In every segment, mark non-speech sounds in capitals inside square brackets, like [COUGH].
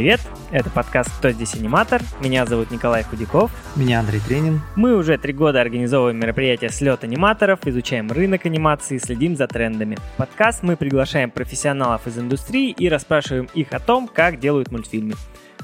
привет! Это подкаст «Кто здесь аниматор?». Меня зовут Николай Худяков. Меня Андрей Тренин. Мы уже три года организовываем мероприятия «Слет аниматоров», изучаем рынок анимации, следим за трендами. В подкаст мы приглашаем профессионалов из индустрии и расспрашиваем их о том, как делают мультфильмы.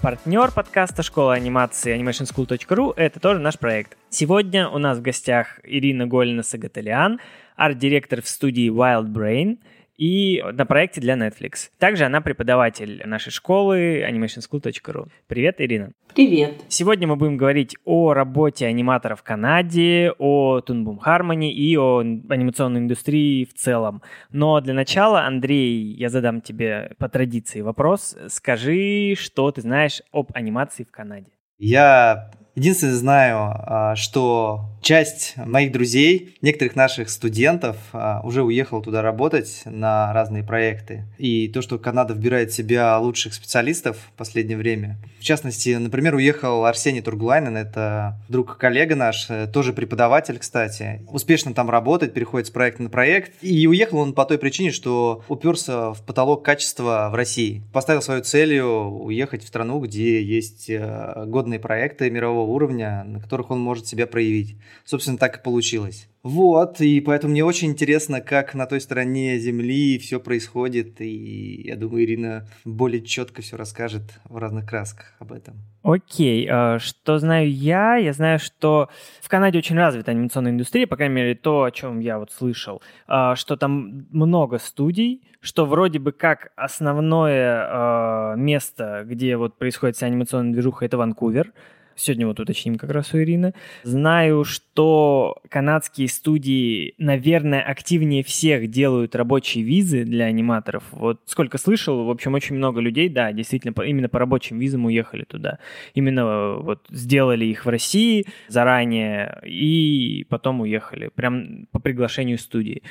Партнер подкаста «Школа анимации animationschool.ru» — это тоже наш проект. Сегодня у нас в гостях Ирина Гольна-Сагаталиан, арт-директор в студии Wild Brain — и на проекте для Netflix. Также она преподаватель нашей школы animationschool.ru. Привет, Ирина. Привет. Сегодня мы будем говорить о работе аниматоров в Канаде, о Toon Boom Harmony и о анимационной индустрии в целом. Но для начала, Андрей, я задам тебе по традиции вопрос. Скажи, что ты знаешь об анимации в Канаде. Я единственное знаю, а, что часть моих друзей, некоторых наших студентов а, уже уехал туда работать на разные проекты. И то, что Канада вбирает в себя лучших специалистов в последнее время. В частности, например, уехал Арсений Турглайнен, это друг-коллега наш, э, тоже преподаватель, кстати. Успешно там работает, переходит с проекта на проект. И уехал он по той причине, что уперся в потолок качества в России. Поставил свою целью уехать в страну, где есть э, годные проекты мирового уровня, на которых он может себя проявить. Собственно, так и получилось. Вот, и поэтому мне очень интересно, как на той стороне Земли все происходит, и я думаю, Ирина более четко все расскажет в разных красках об этом. Окей, okay. что знаю я? Я знаю, что в Канаде очень развита анимационная индустрия, по крайней мере, то, о чем я вот слышал, а, что там много студий, что вроде бы как основное а, место, где вот происходит вся анимационная движуха, это Ванкувер, Сегодня вот уточним как раз у Ирины. Знаю, что канадские студии, наверное, активнее всех делают рабочие визы для аниматоров. Вот сколько слышал, в общем, очень много людей, да, действительно, именно по рабочим визам уехали туда. Именно вот сделали их в России заранее и потом уехали, прям по приглашению студии.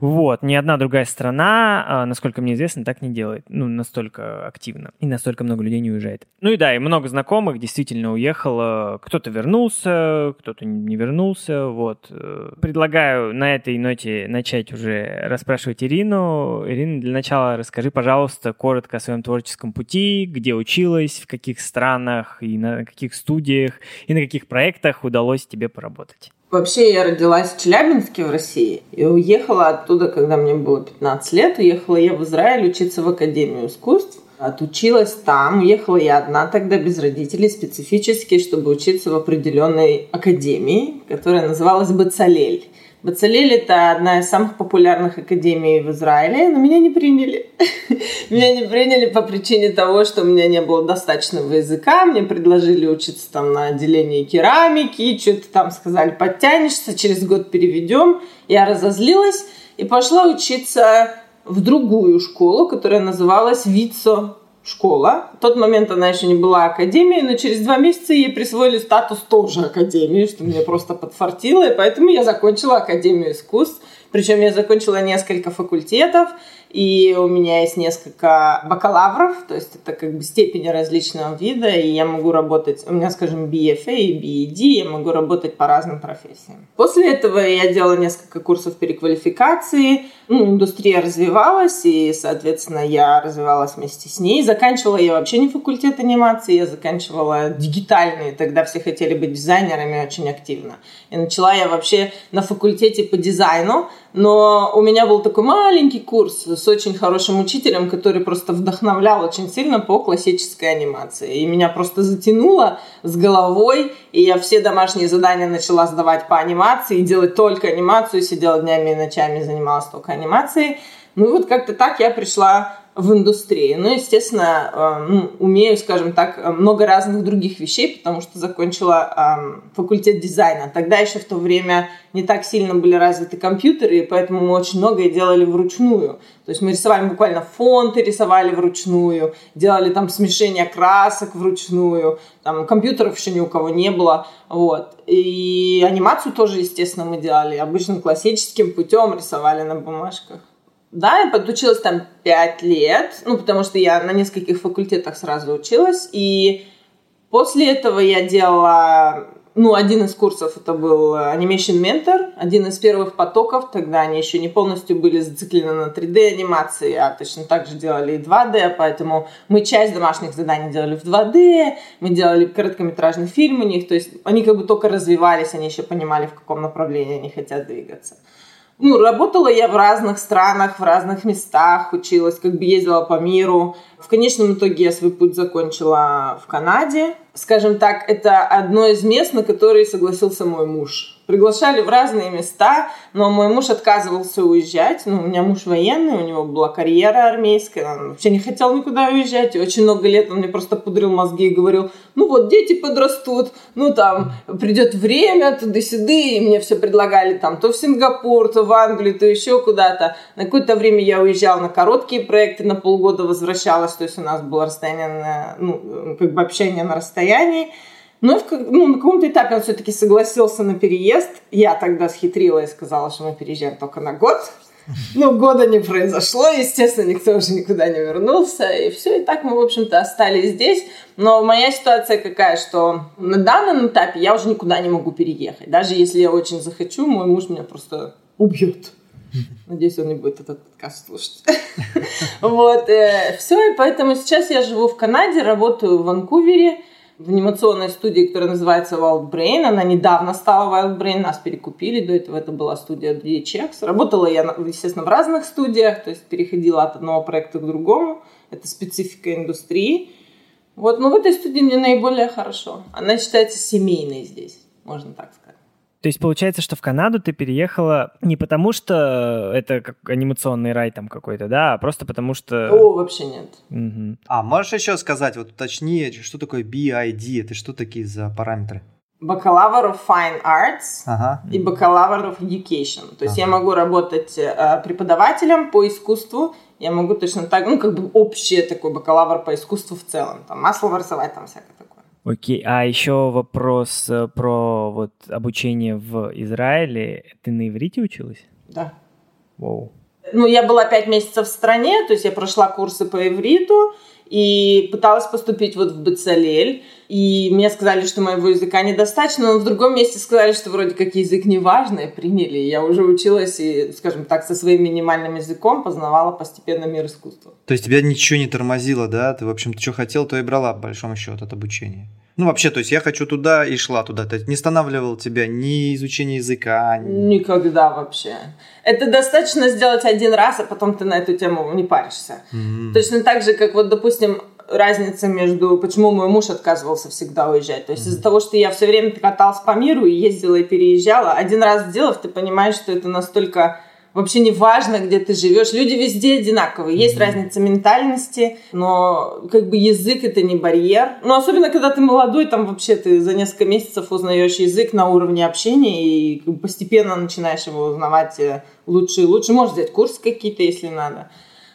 Вот, ни одна другая страна, а, насколько мне известно, так не делает. Ну, настолько активно. И настолько много людей не уезжает. Ну и да, и много знакомых действительно уехало. Кто-то вернулся, кто-то не вернулся. Вот. Предлагаю на этой ноте начать уже расспрашивать Ирину. Ирина, для начала расскажи, пожалуйста, коротко о своем творческом пути, где училась, в каких странах и на каких студиях, и на каких проектах удалось тебе поработать. Вообще я родилась в Челябинске в России и уехала оттуда, когда мне было 15 лет. Уехала я в Израиль учиться в Академию искусств. Отучилась там, уехала я одна тогда без родителей специфически, чтобы учиться в определенной академии, которая называлась Бацалель. Бацалель – это одна из самых популярных академий в Израиле, но меня не приняли. [LAUGHS] меня не приняли по причине того, что у меня не было достаточного языка. Мне предложили учиться там на отделении керамики, что-то там сказали, подтянешься, через год переведем. Я разозлилась и пошла учиться в другую школу, которая называлась Вицо школа. В тот момент она еще не была академией, но через два месяца ей присвоили статус тоже академии, что мне просто подфартило, и поэтому я закончила Академию искусств. Причем я закончила несколько факультетов, и у меня есть несколько бакалавров, то есть это как бы степени различного вида, и я могу работать, у меня, скажем, BFA и BED, я могу работать по разным профессиям. После этого я делала несколько курсов переквалификации, ну, индустрия развивалась, и, соответственно, я развивалась вместе с ней. Заканчивала я вообще не факультет анимации, я заканчивала дигитальные, тогда все хотели быть дизайнерами очень активно. И начала я вообще на факультете по дизайну, но у меня был такой маленький курс с очень хорошим учителем, который просто вдохновлял очень сильно по классической анимации. И меня просто затянуло с головой, и я все домашние задания начала сдавать по анимации, делать только анимацию, сидела днями и ночами, занималась только анимацией. Ну и вот как-то так я пришла в индустрии. Ну, естественно, умею, скажем так, много разных других вещей, потому что закончила э, факультет дизайна. Тогда еще в то время не так сильно были развиты компьютеры, и поэтому мы очень многое делали вручную. То есть мы рисовали буквально фонты, рисовали вручную, делали там смешение красок вручную, там компьютеров еще ни у кого не было, вот. И анимацию тоже, естественно, мы делали обычным классическим путем, рисовали на бумажках. Да, я подучилась там пять лет, ну, потому что я на нескольких факультетах сразу училась, и после этого я делала ну, один из курсов это был Animation Mentor, один из первых потоков, тогда они еще не полностью были зациклены на 3D анимации, а точно так же делали и 2D, поэтому мы часть домашних заданий делали в 2D, мы делали короткометражный фильм у них, то есть они как бы только развивались, они еще понимали, в каком направлении они хотят двигаться. Ну, работала я в разных странах, в разных местах, училась, как бы ездила по миру. В конечном итоге я свой путь закончила в Канаде. Скажем так, это одно из мест, на которые согласился мой муж приглашали в разные места, но мой муж отказывался уезжать. Ну, у меня муж военный, у него была карьера армейская, он вообще не хотел никуда уезжать. И очень много лет он мне просто пудрил мозги и говорил, ну вот дети подрастут, ну там придет время, туда-сюда, и мне все предлагали там то в Сингапур, то в Англию, то еще куда-то. На какое-то время я уезжала на короткие проекты, на полгода возвращалась, то есть у нас было расстояние, на, ну, как бы общение на расстоянии. Но в, ну, на каком-то этапе он все-таки согласился на переезд. Я тогда схитрила и сказала, что мы переезжаем только на год. [LAUGHS] Ну, года не произошло, естественно, никто уже никуда не вернулся, и все, и так мы, в общем-то, остались здесь. Но моя ситуация какая, что на данном этапе я уже никуда не могу переехать. Даже если я очень захочу, мой муж меня просто убьет. [LAUGHS] Надеюсь, он не будет этот подкаст слушать. [LAUGHS] Вот, э, все, и поэтому сейчас я живу в Канаде, работаю в Ванкувере, в анимационной студии, которая называется Wild Brain. Она недавно стала Wild Brain, нас перекупили. До этого это была студия DHX. Работала я, естественно, в разных студиях, то есть переходила от одного проекта к другому. Это специфика индустрии. Вот, но в этой студии мне наиболее хорошо. Она считается семейной здесь, можно так сказать. То есть получается, что в Канаду ты переехала не потому, что это как анимационный рай там какой-то, да, а просто потому что... О, вообще нет. Угу. А можешь еще сказать, вот точнее, что такое BID? Это что такие за параметры? Бакалавр of Fine Arts ага. и бакалавр of Education. То есть ага. я могу работать э, преподавателем по искусству, я могу точно так, ну, как бы общее такой бакалавр по искусству в целом. Там масло рисовать, там всякое такое. Окей, а еще вопрос э, про вот обучение в Израиле. Ты на иврите училась? Да. Вау. Ну, я была пять месяцев в стране, то есть я прошла курсы по ивриту и пыталась поступить вот в Бацалель. И мне сказали, что моего языка недостаточно, но в другом месте сказали, что вроде как язык не важный, приняли. Я уже училась и, скажем так, со своим минимальным языком познавала постепенно мир искусства. То есть тебя ничего не тормозило, да? Ты, в общем, что хотел, то и брала, по большому счету, от обучения. Ну, вообще, то есть я хочу туда и шла туда. То есть не останавливал тебя ни изучение языка, ни... Никогда вообще. Это достаточно сделать один раз, а потом ты на эту тему не паришься. Mm-hmm. Точно так же, как вот, допустим, разница между, почему мой муж отказывался всегда уезжать. То есть mm-hmm. из-за того, что я все время каталась по миру и ездила и переезжала, один раз сделав, ты понимаешь, что это настолько вообще не важно, где ты живешь. Люди везде одинаковые. Есть mm-hmm. разница ментальности, но как бы язык это не барьер. Но особенно, когда ты молодой, там вообще ты за несколько месяцев узнаешь язык на уровне общения и постепенно начинаешь его узнавать э, лучше и лучше. Можешь взять курсы какие-то, если надо.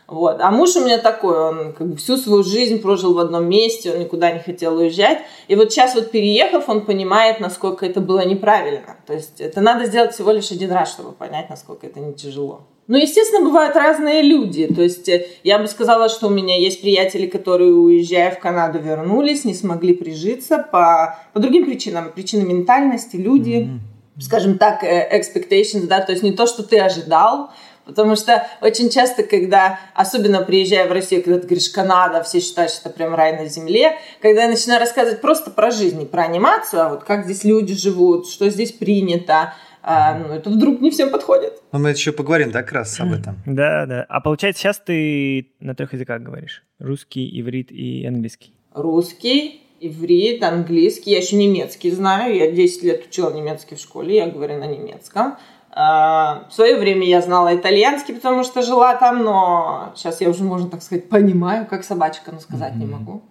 Вот. А муж у меня такой, он как бы всю свою жизнь прожил в одном месте, он никуда не хотел уезжать. И вот сейчас вот переехав, он понимает, насколько это было неправильно. То есть это надо сделать всего лишь один раз, чтобы понять, насколько это не тяжело. Ну, естественно, бывают разные люди. То есть э, я бы сказала, что у меня есть приятели, которые, уезжая в Канаду, вернулись, не смогли прижиться по, по другим причинам. Причины ментальности, люди, mm-hmm. скажем так, э, expectations, да, то есть не то, что ты ожидал, Потому что очень часто, когда, особенно приезжая в Россию, когда ты говоришь Канада, все считают, что это прям рай на земле, когда я начинаю рассказывать просто про жизнь, не про анимацию, а вот как здесь люди живут, что здесь принято, а, ну, это вдруг не всем подходит. Но мы еще поговорим, да, как раз об этом. Да, да. А получается, сейчас ты на трех языках говоришь? Русский, иврит и английский? Русский, иврит, английский. Я еще немецкий знаю. Я 10 лет учила немецкий в школе, я говорю на немецком. А, в свое время я знала итальянский, потому что жила там, но сейчас я уже, можно так сказать, понимаю, как собачка, но сказать mm-hmm. не могу.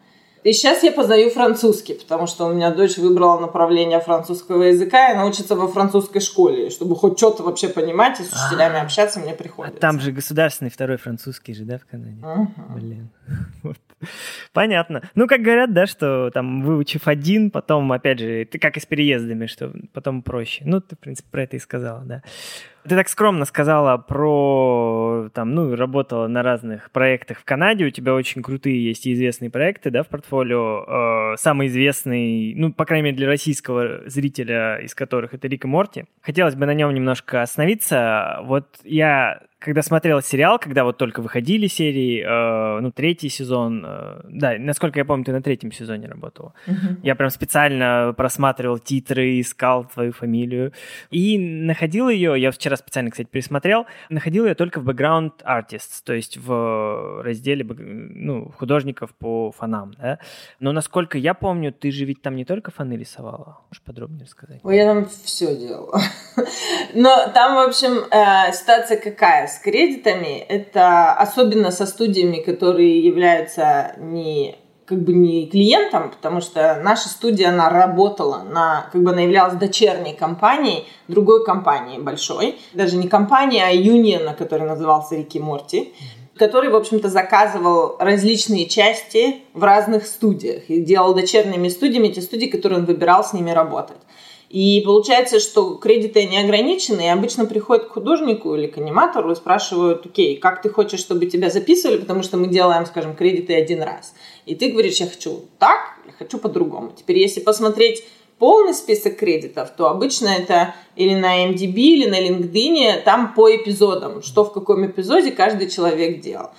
И сейчас я познаю французский, потому что у меня дочь выбрала направление французского языка и она учится во французской школе. Чтобы хоть что-то вообще понимать и с учителями а. общаться, мне приходится. А там же государственный второй французский же, да, в Канаде? Блин. [LAUGHS] [LAUGHS] Понятно. Ну, как говорят, да, что там выучив один, потом, опять же, ты как и с переездами, что потом проще. Ну, ты, в принципе, про это и сказала, да. Ты так скромно сказала про, там, ну, работала на разных проектах в Канаде, у тебя очень крутые есть и известные проекты, да, в портфолио. Э, самый известный, ну, по крайней мере, для российского зрителя, из которых это Рик и Морти. Хотелось бы на нем немножко остановиться. Вот я когда смотрел сериал, когда вот только выходили серии, э, ну, третий сезон, э, да, насколько я помню, ты на третьем сезоне работала. Uh-huh. Я прям специально просматривал титры, искал твою фамилию. И находил ее, я вчера специально, кстати, пересмотрел, находил ее только в Background Artists, то есть в разделе ну, художников по фанам, да. Но насколько я помню, ты же ведь там не только фаны рисовала. Можешь подробнее рассказать? Ой, я там все делала. [LAUGHS] Но там, в общем, э, ситуация какая? с кредитами, это особенно со студиями, которые являются не как бы не клиентом, потому что наша студия, она работала на, как бы она являлась дочерней компанией другой компании большой, даже не компании, а юниона, который назывался Рики Морти, который, в общем-то, заказывал различные части в разных студиях и делал дочерними студиями те студии, которые он выбирал с ними работать. И получается, что кредиты не ограничены, и обычно приходят к художнику или к аниматору и спрашивают, окей, как ты хочешь, чтобы тебя записывали, потому что мы делаем, скажем, кредиты один раз. И ты говоришь, я хочу так, я хочу по-другому. Теперь, если посмотреть полный список кредитов, то обычно это или на MDB, или на LinkedIn, там по эпизодам, что в каком эпизоде каждый человек делал.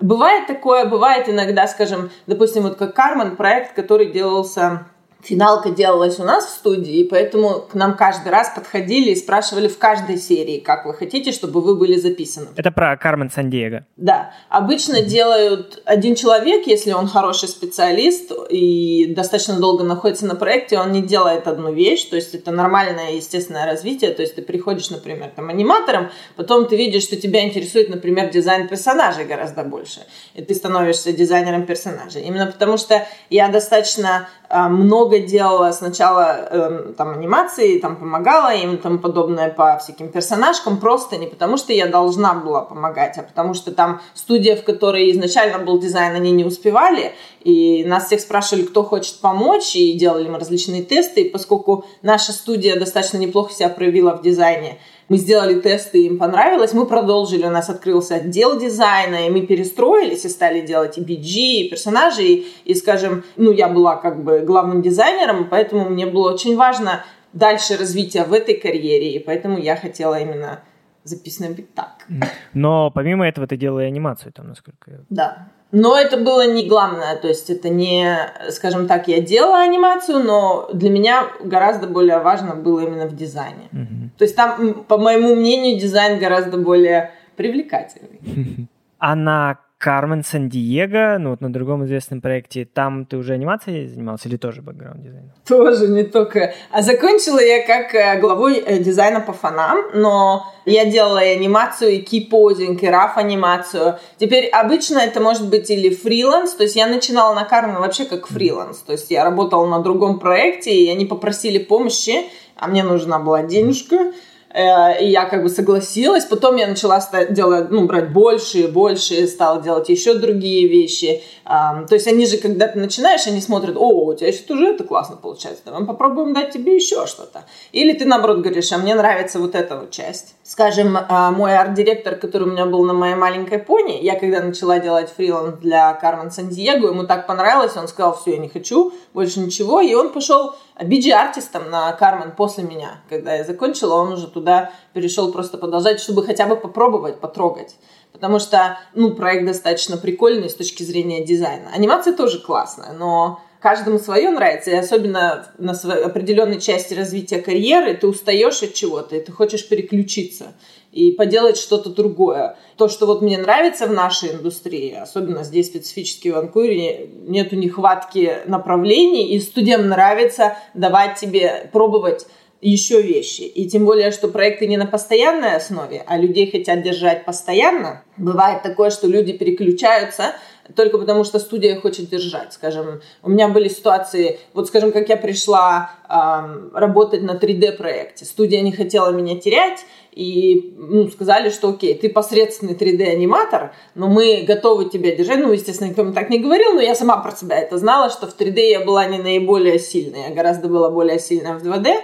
Бывает такое, бывает иногда, скажем, допустим, вот как Кармен, проект, который делался Финалка делалась у нас в студии, и поэтому к нам каждый раз подходили и спрашивали в каждой серии, как вы хотите, чтобы вы были записаны. Это про Кармен Сандиего. Да. Обычно делают один человек, если он хороший специалист и достаточно долго находится на проекте, он не делает одну вещь, то есть это нормальное естественное развитие, то есть ты приходишь, например, там аниматором, потом ты видишь, что тебя интересует, например, дизайн персонажей гораздо больше, и ты становишься дизайнером персонажей. Именно потому что я достаточно много делала сначала э, там анимации, там помогала им и тому подобное по всяким персонажкам, просто не потому что я должна была помогать, а потому что там студия, в которой изначально был дизайн, они не успевали, и нас всех спрашивали, кто хочет помочь, и делали мы различные тесты, и поскольку наша студия достаточно неплохо себя проявила в дизайне, мы сделали тесты, им понравилось, мы продолжили, у нас открылся отдел дизайна, и мы перестроились и стали делать и BG, и персонажей, и, скажем, ну, я была как бы главным дизайнером, поэтому мне было очень важно дальше развитие в этой карьере, и поэтому я хотела именно записано быть так. Но помимо этого ты делала и анимацию там, насколько я... Да. Но это было не главное, то есть это не, скажем так, я делала анимацию, но для меня гораздо более важно было именно в дизайне. Угу. То есть там, по моему мнению, дизайн гораздо более привлекательный. [LAUGHS] А на Кармен Сан-Диего, ну вот на другом известном проекте, там ты уже анимацией занимался или тоже бэкграунд дизайном? Тоже, не только. А закончила я как э, главой э, дизайна по фанам, но я делала и анимацию, и кипозинг, и раф анимацию. Теперь обычно это может быть или фриланс, то есть я начинала на Кармен вообще как фриланс, то есть я работала на другом проекте, и они попросили помощи, а мне нужна была денежка, и я как бы согласилась. Потом я начала делать, ну, брать больше и больше, стала делать еще другие вещи. То есть они же, когда ты начинаешь, они смотрят, о, у тебя сейчас уже это классно получается, давай попробуем дать тебе еще что-то. Или ты, наоборот, говоришь, а мне нравится вот эта вот часть. Скажем, а, мой арт-директор, который у меня был на моей маленькой пони, я когда начала делать фриланс для Кармен Сан-Диего, ему так понравилось, он сказал, все, я не хочу больше ничего, и он пошел биджи-артистом на Кармен после меня. Когда я закончила, он уже туда перешел просто продолжать, чтобы хотя бы попробовать, потрогать. Потому что, ну, проект достаточно прикольный с точки зрения дизайна. Анимация тоже классная, но каждому свое нравится, и особенно на своей определенной части развития карьеры ты устаешь от чего-то, и ты хочешь переключиться и поделать что-то другое. То, что вот мне нравится в нашей индустрии, особенно здесь специфически в Ванкувере, нету нехватки направлений, и студентам нравится давать тебе пробовать еще вещи. И тем более, что проекты не на постоянной основе, а людей хотят держать постоянно. Бывает такое, что люди переключаются только потому, что студия хочет держать. Скажем, у меня были ситуации, вот скажем, как я пришла эм, работать на 3D-проекте. Студия не хотела меня терять, и ну, сказали, что окей, ты посредственный 3D-аниматор, но мы готовы тебя держать. Ну, естественно, никто мне так не говорил, но я сама про себя это знала, что в 3D я была не наиболее сильная, я гораздо была более сильная в 2D,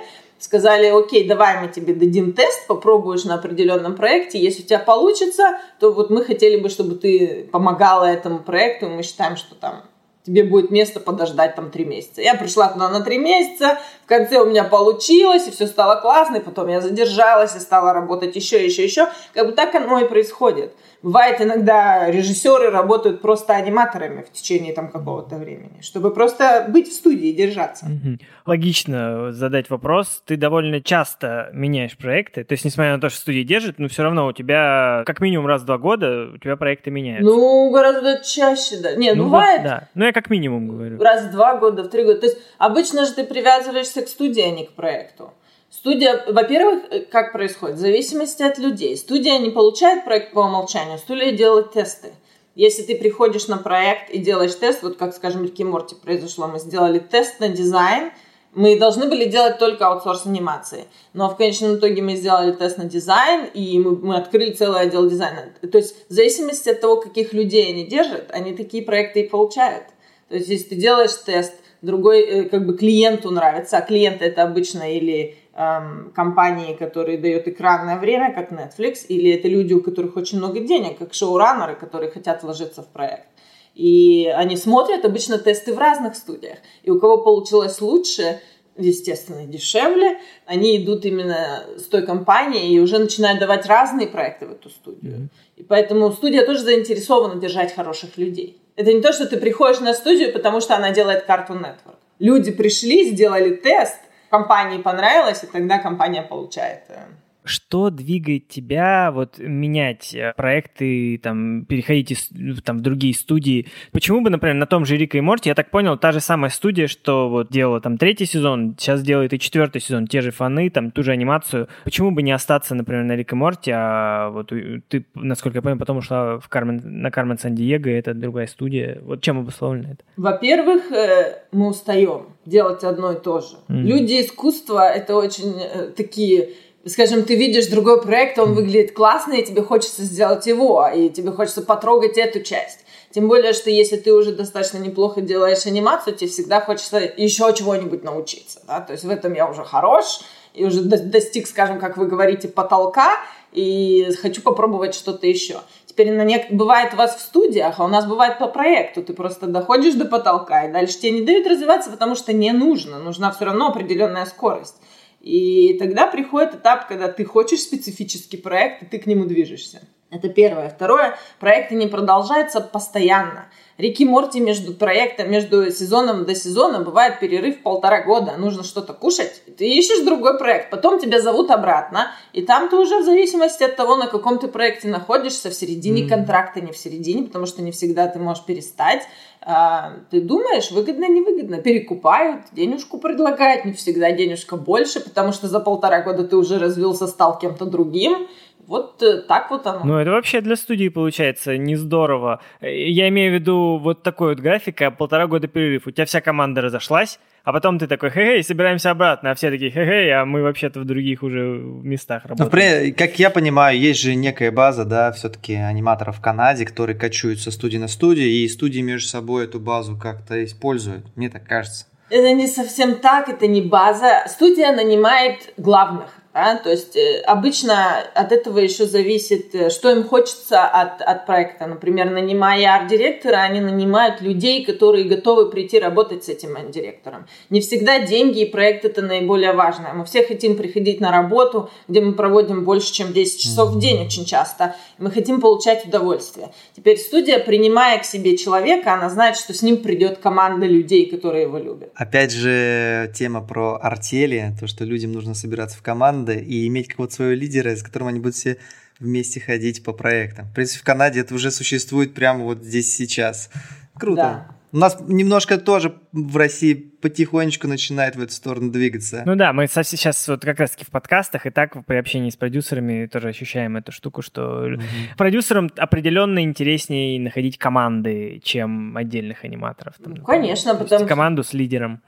сказали, окей, давай мы тебе дадим тест, попробуешь на определенном проекте, если у тебя получится, то вот мы хотели бы, чтобы ты помогала этому проекту, мы считаем, что там тебе будет место подождать там три месяца. Я пришла туда на три месяца, в конце у меня получилось, и все стало классно, и потом я задержалась и стала работать еще, еще, еще. Как бы так оно и происходит. Бывает иногда режиссеры работают просто аниматорами в течение там какого-то времени, чтобы просто быть в студии и держаться. Угу. Логично задать вопрос. Ты довольно часто меняешь проекты. То есть, несмотря на то, что студия держит, но все равно у тебя как минимум раз в два года у тебя проекты меняются. Ну, гораздо чаще, да. Не, ну, бывает. Вот, да. Ну, я как минимум говорю. Раз в два года, в три года. То есть, обычно же ты привязываешься к студии, а не к проекту. Студия, во-первых, э, как происходит? В зависимости от людей. Студия не получает проект по умолчанию, студия делает тесты. Если ты приходишь на проект и делаешь тест, вот как, скажем, в Рике Морти произошло, мы сделали тест на дизайн, мы должны были делать только аутсорс анимации. Но в конечном итоге мы сделали тест на дизайн, и мы, мы открыли целый отдел дизайна. То есть в зависимости от того, каких людей они держат, они такие проекты и получают. То есть если ты делаешь тест, другой э, как бы клиенту нравится, а клиент это обычно или эм, компании, которые дают экранное время, как Netflix, или это люди, у которых очень много денег, как шоураннеры, которые хотят вложиться в проект. И они смотрят обычно тесты в разных студиях. И у кого получилось лучше, естественно, дешевле, они идут именно с той компанией и уже начинают давать разные проекты в эту студию. Mm-hmm. И поэтому студия тоже заинтересована держать хороших людей. Это не то, что ты приходишь на студию, потому что она делает Cartoon Network. Люди пришли, сделали тест, компании понравилось, и тогда компания получает э, что двигает тебя вот менять э, проекты, там, переходить из, там, в другие студии? Почему бы, например, на том же Рика и Морти, я так понял, та же самая студия, что вот делала там третий сезон, сейчас делает и четвертый сезон, те же фаны, там, ту же анимацию. Почему бы не остаться, например, на Рика и Морти, а вот ты, насколько я понял, потом ушла в Кармен, на Кармен Сан-Диего, это другая студия. Вот чем обусловлено это? Во-первых, э, мы устаем делать одно и то же. Mm-hmm. Люди искусства — это очень э, такие скажем, ты видишь другой проект, он выглядит классно, и тебе хочется сделать его, и тебе хочется потрогать эту часть. Тем более, что если ты уже достаточно неплохо делаешь анимацию, тебе всегда хочется еще чего-нибудь научиться. Да? То есть в этом я уже хорош, и уже достиг, скажем, как вы говорите, потолка, и хочу попробовать что-то еще. Теперь на нек... бывает у вас в студиях, а у нас бывает по проекту. Ты просто доходишь до потолка, и дальше тебе не дают развиваться, потому что не нужно. Нужна все равно определенная скорость. И тогда приходит этап, когда ты хочешь специфический проект, и ты к нему движешься. Это первое. Второе, проекты не продолжаются постоянно. Рики Морти между проектом, между сезоном до сезона бывает перерыв полтора года. Нужно что-то кушать, ты ищешь другой проект, потом тебя зовут обратно, и там ты уже в зависимости от того, на каком ты проекте находишься, в середине mm. контракта, не в середине, потому что не всегда ты можешь перестать. А, ты думаешь, выгодно, невыгодно, перекупают, денежку предлагают, не всегда денежка больше, потому что за полтора года ты уже развился, стал кем-то другим, вот э, так вот оно. Ну, это вообще для студии получается не здорово. Я имею в виду вот такой вот график, а полтора года перерыв. У тебя вся команда разошлась, а потом ты такой, хе-хей, собираемся обратно, а все такие, хе-хей, а мы вообще-то в других уже местах ну, работаем. Ну, как я понимаю, есть же некая база, да, все-таки аниматоров в Канаде, которые качуют со студии на студию, и студии между собой эту базу как-то используют, мне так кажется. Это не совсем так, это не база. Студия нанимает главных. Да? То есть э, обычно от этого еще зависит, э, что им хочется от, от проекта. Например, нанимая арт-директора, они нанимают людей, которые готовы прийти работать с этим арт-директором. Не всегда деньги и проект это наиболее важное. Мы все хотим приходить на работу, где мы проводим больше, чем 10 часов в день очень часто. Мы хотим получать удовольствие. Теперь студия, принимая к себе человека, она знает, что с ним придет команда людей, которые его любят. Опять же, тема про артели, то, что людям нужно собираться в команду команды и иметь какого-то своего лидера, с которым они будут все вместе ходить по проектам. В принципе, в Канаде это уже существует прямо вот здесь сейчас. Круто. Да. У нас немножко тоже в России потихонечку начинает в эту сторону двигаться. Ну да, мы сейчас вот как раз-таки в подкастах и так при общении с продюсерами тоже ощущаем эту штуку, что mm-hmm. продюсерам определенно интереснее находить команды, чем отдельных аниматоров. Там, ну, конечно, потому что... Команду с лидером.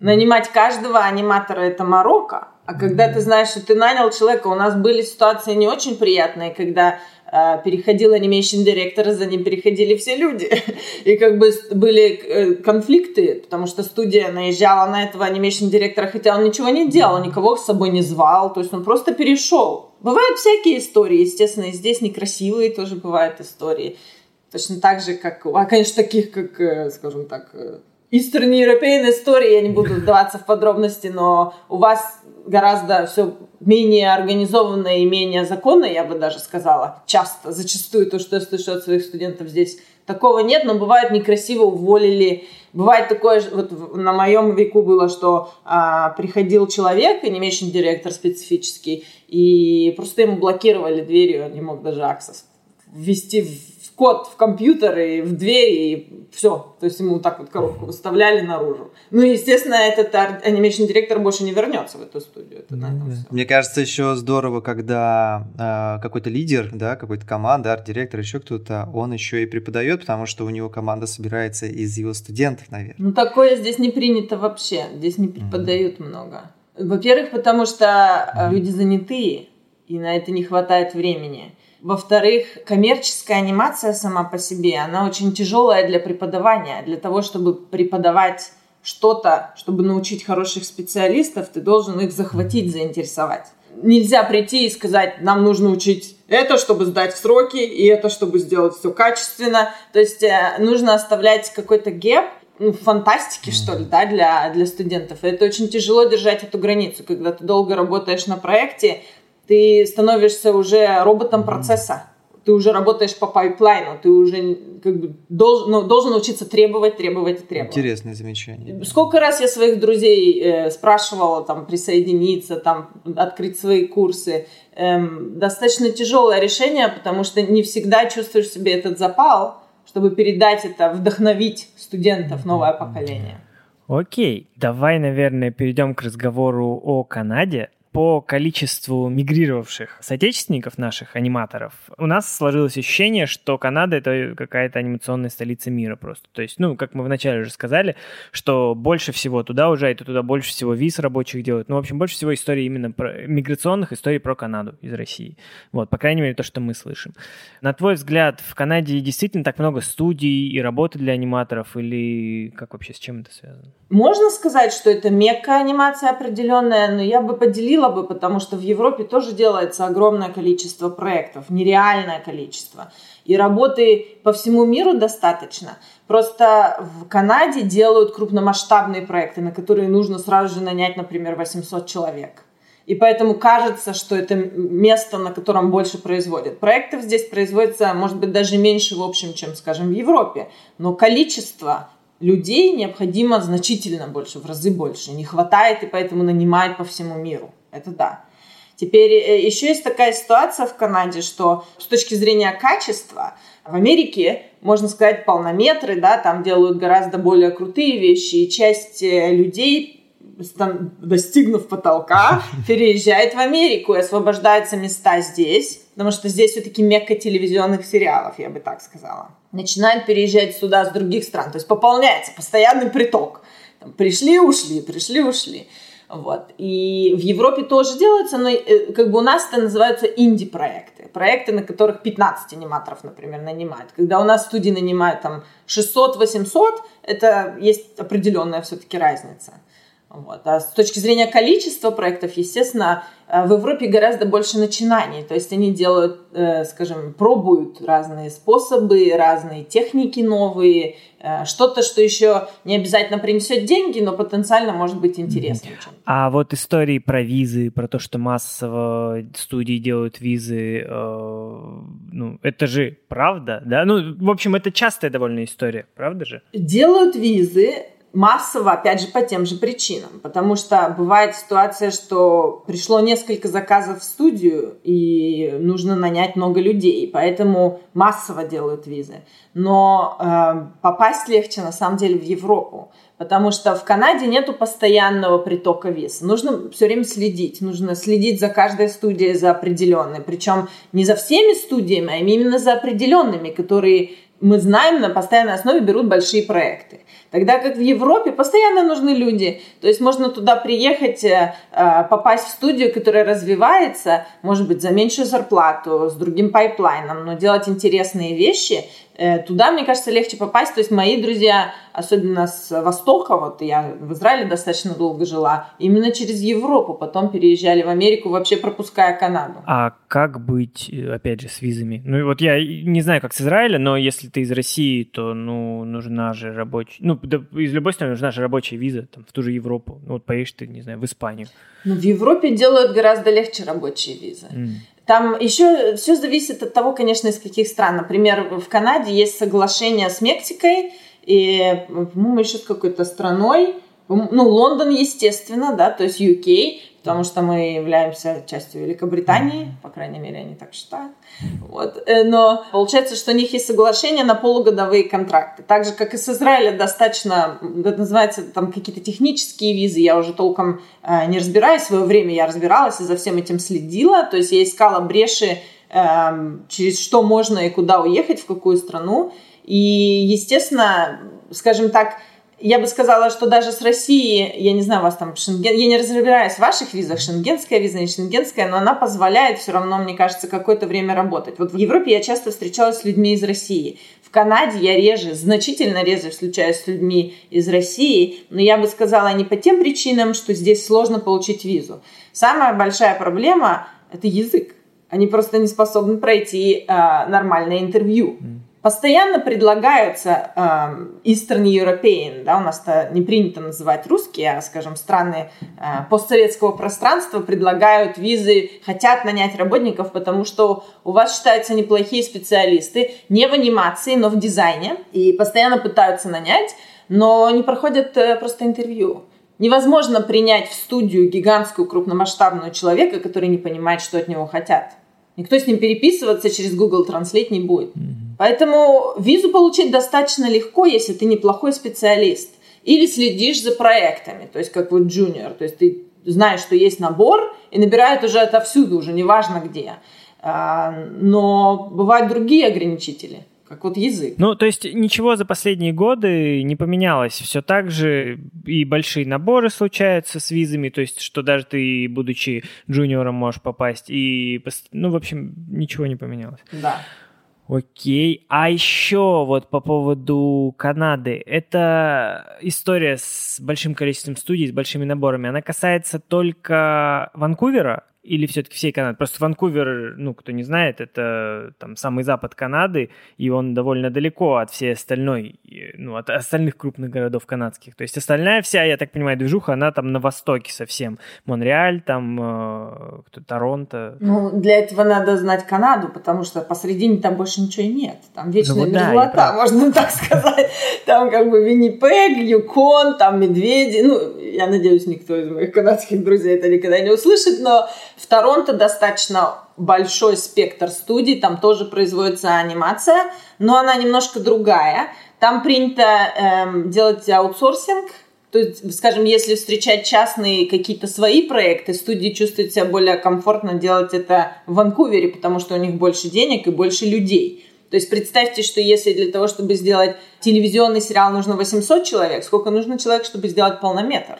Нанимать каждого аниматора — это Марокко, а когда ты знаешь, что ты нанял человека, у нас были ситуации не очень приятные, когда э, переходил animation директор, за ним переходили все люди. [LAUGHS] И как бы были э, конфликты, потому что студия наезжала на этого animation директора, хотя он ничего не делал, никого с собой не звал, то есть он просто перешел. Бывают всякие истории, естественно, и здесь некрасивые тоже бывают истории. Точно так же, как, а, конечно, таких, как, э, скажем так, Eastern European истории, я не буду [LAUGHS] вдаваться в подробности, но у вас гораздо все менее организованно и менее законно, я бы даже сказала, часто, зачастую то, что я слышу от своих студентов здесь, такого нет, но бывает некрасиво уволили, бывает такое, вот на моем веку было, что а, приходил человек, animation директор специфический, и просто ему блокировали дверью, он не мог даже access ввести в код в компьютер и в дверь, и все. То есть ему так вот коробку выставляли наружу. Ну, естественно, этот animation директор больше не вернется в эту студию. Это, наверное, все. Мне кажется, еще здорово, когда э, какой-то лидер, да, какой-то команда, арт-директор, еще кто-то, он еще и преподает, потому что у него команда собирается из его студентов, наверное. Ну, такое здесь не принято вообще. Здесь не преподают mm-hmm. много. Во-первых, потому что mm-hmm. люди занятые, и на это не хватает времени. Во-вторых, коммерческая анимация сама по себе, она очень тяжелая для преподавания. Для того, чтобы преподавать что-то, чтобы научить хороших специалистов, ты должен их захватить, заинтересовать. Нельзя прийти и сказать, нам нужно учить это, чтобы сдать в сроки, и это, чтобы сделать все качественно. То есть э, нужно оставлять какой-то гэп, ну, фантастики, что ли, да, для, для студентов. И это очень тяжело держать эту границу, когда ты долго работаешь на проекте, ты становишься уже роботом процесса. Ты уже работаешь по пайплайну, ты уже как бы должен, ну, должен учиться требовать, требовать и требовать. Интересное замечание. Сколько раз я своих друзей э, спрашивала там присоединиться, там открыть свои курсы. Эм, достаточно тяжелое решение, потому что не всегда чувствуешь себе этот запал, чтобы передать это, вдохновить студентов, новое поколение. Окей, давай, наверное, перейдем к разговору о Канаде по количеству мигрировавших соотечественников наших аниматоров, у нас сложилось ощущение, что Канада — это какая-то анимационная столица мира просто. То есть, ну, как мы вначале уже сказали, что больше всего туда уезжает, и туда больше всего виз рабочих делают. Ну, в общем, больше всего историй именно про, миграционных историй про Канаду из России. Вот, по крайней мере, то, что мы слышим. На твой взгляд, в Канаде действительно так много студий и работы для аниматоров, или как вообще, с чем это связано? Можно сказать, что это мекка анимация определенная, но я бы поделила бы, потому что в Европе тоже делается огромное количество проектов, нереальное количество. И работы по всему миру достаточно. Просто в Канаде делают крупномасштабные проекты, на которые нужно сразу же нанять, например, 800 человек. И поэтому кажется, что это место, на котором больше производят. Проектов здесь производится, может быть, даже меньше в общем, чем, скажем, в Европе. Но количество людей необходимо значительно больше, в разы больше. Не хватает, и поэтому нанимают по всему миру. Это да. Теперь э, еще есть такая ситуация в Канаде, что с точки зрения качества в Америке, можно сказать, полнометры, да, там делают гораздо более крутые вещи, и часть э, людей достигнув потолка, [LAUGHS] переезжает в Америку и освобождаются места здесь, потому что здесь все-таки мекка телевизионных сериалов, я бы так сказала. Начинают переезжать сюда с других стран, то есть пополняется постоянный приток. Там, пришли, ушли, пришли, ушли. Вот. И в Европе тоже делается, но э, как бы у нас это называются инди-проекты. Проекты, на которых 15 аниматоров, например, нанимают. Когда у нас студии нанимают там 600-800, это есть определенная все-таки разница. Вот. А с точки зрения количества проектов, естественно, э, в Европе гораздо больше начинаний. То есть они делают, э, скажем, пробуют разные способы, разные техники новые, э, что-то, что еще не обязательно принесет деньги, но потенциально может быть интересным. А вот истории про визы, про то, что массово студии делают визы, ну, это же правда, да? Ну, в общем, это частая довольно история, правда же? Делают визы, массово, опять же, по тем же причинам. Потому что бывает ситуация, что пришло несколько заказов в студию, и нужно нанять много людей, поэтому массово делают визы. Но э, попасть легче, на самом деле, в Европу. Потому что в Канаде нету постоянного притока виз. Нужно все время следить. Нужно следить за каждой студией, за определенной. Причем не за всеми студиями, а именно за определенными, которые мы знаем на постоянной основе берут большие проекты. Тогда как в Европе постоянно нужны люди. То есть можно туда приехать, э, э, попасть в студию, которая развивается, может быть, за меньшую зарплату, с другим пайплайном, но делать интересные вещи – туда, мне кажется, легче попасть. То есть мои друзья, особенно с Востока, вот я в Израиле достаточно долго жила, именно через Европу, потом переезжали в Америку, вообще пропуская Канаду. А как быть, э, опять же, с визами? Ну вот я не знаю, как с Израиля, но если ты из России, то, ну, нужна же рабочая... Ну, да, из любой страны нужна же рабочая виза, там, в ту же Европу. Ну, вот поедешь ты, не знаю, в Испанию. Ну, в Европе делают гораздо легче рабочие визы. Mm. Там еще все зависит от того, конечно, из каких стран. Например, в Канаде есть соглашение с Мексикой и, по-моему, еще с какой-то страной. Ну, Лондон, естественно, да, то есть UK, потому что мы являемся частью Великобритании, по крайней мере, они так считают. Вот. Э, но получается, что у них есть соглашение на полугодовые контракты. Так же, как и с Израилем, достаточно, это называется там какие-то технические визы, я уже толком э, не разбираюсь. В свое время я разбиралась и за всем этим следила. То есть я искала бреши, э, через что можно и куда уехать, в какую страну. И, естественно, скажем так, я бы сказала, что даже с Россией, я не знаю, у вас там шенген, я не разбираюсь в ваших визах, шенгенская виза, не шенгенская, но она позволяет все равно, мне кажется, какое-то время работать. Вот в Европе я часто встречалась с людьми из России. В Канаде я реже, значительно реже встречаюсь с людьми из России, но я бы сказала не по тем причинам, что здесь сложно получить визу. Самая большая проблема – это язык. Они просто не способны пройти э, нормальное интервью. Mm. Постоянно предлагаются э, Eastern European, да, у нас-то не принято называть русские, а, скажем, страны э, постсоветского пространства предлагают визы, хотят нанять работников, потому что у вас считаются неплохие специалисты, не в анимации, но в дизайне, и постоянно пытаются нанять, но не проходят э, просто интервью. Невозможно принять в студию гигантскую крупномасштабную человека, который не понимает, что от него хотят. Никто с ним переписываться через Google Translate не будет. Mm-hmm. Поэтому визу получить достаточно легко, если ты неплохой специалист. Или следишь за проектами, то есть как вот junior. То есть ты знаешь, что есть набор, и набирают уже отовсюду, уже неважно где. А, но бывают другие ограничители как вот язык. Ну, то есть ничего за последние годы не поменялось. Все так же и большие наборы случаются с визами, то есть что даже ты, будучи джуниором, можешь попасть. И, ну, в общем, ничего не поменялось. Да. Окей. А еще вот по поводу Канады. Это история с большим количеством студий, с большими наборами. Она касается только Ванкувера или все-таки всей Канады? Просто Ванкувер, ну, кто не знает, это там самый запад Канады, и он довольно далеко от всей остальной, ну, от остальных крупных городов канадских. То есть остальная вся, я так понимаю, движуха, она там на востоке совсем. Монреаль, там э, кто, Торонто. Ну, для этого надо знать Канаду, потому что посредине там больше ничего и нет. Там вечная ну, мерзлота, да, можно так сказать. Там как бы Виннипег, Юкон, там медведи. Ну, я надеюсь, никто из моих канадских друзей это никогда не услышит, но в Торонто достаточно большой спектр студий, там тоже производится анимация, но она немножко другая. Там принято эм, делать аутсорсинг, то есть, скажем, если встречать частные какие-то свои проекты, студии чувствуют себя более комфортно делать это в Ванкувере, потому что у них больше денег и больше людей. То есть представьте, что если для того, чтобы сделать телевизионный сериал, нужно 800 человек, сколько нужно человек, чтобы сделать полнометр?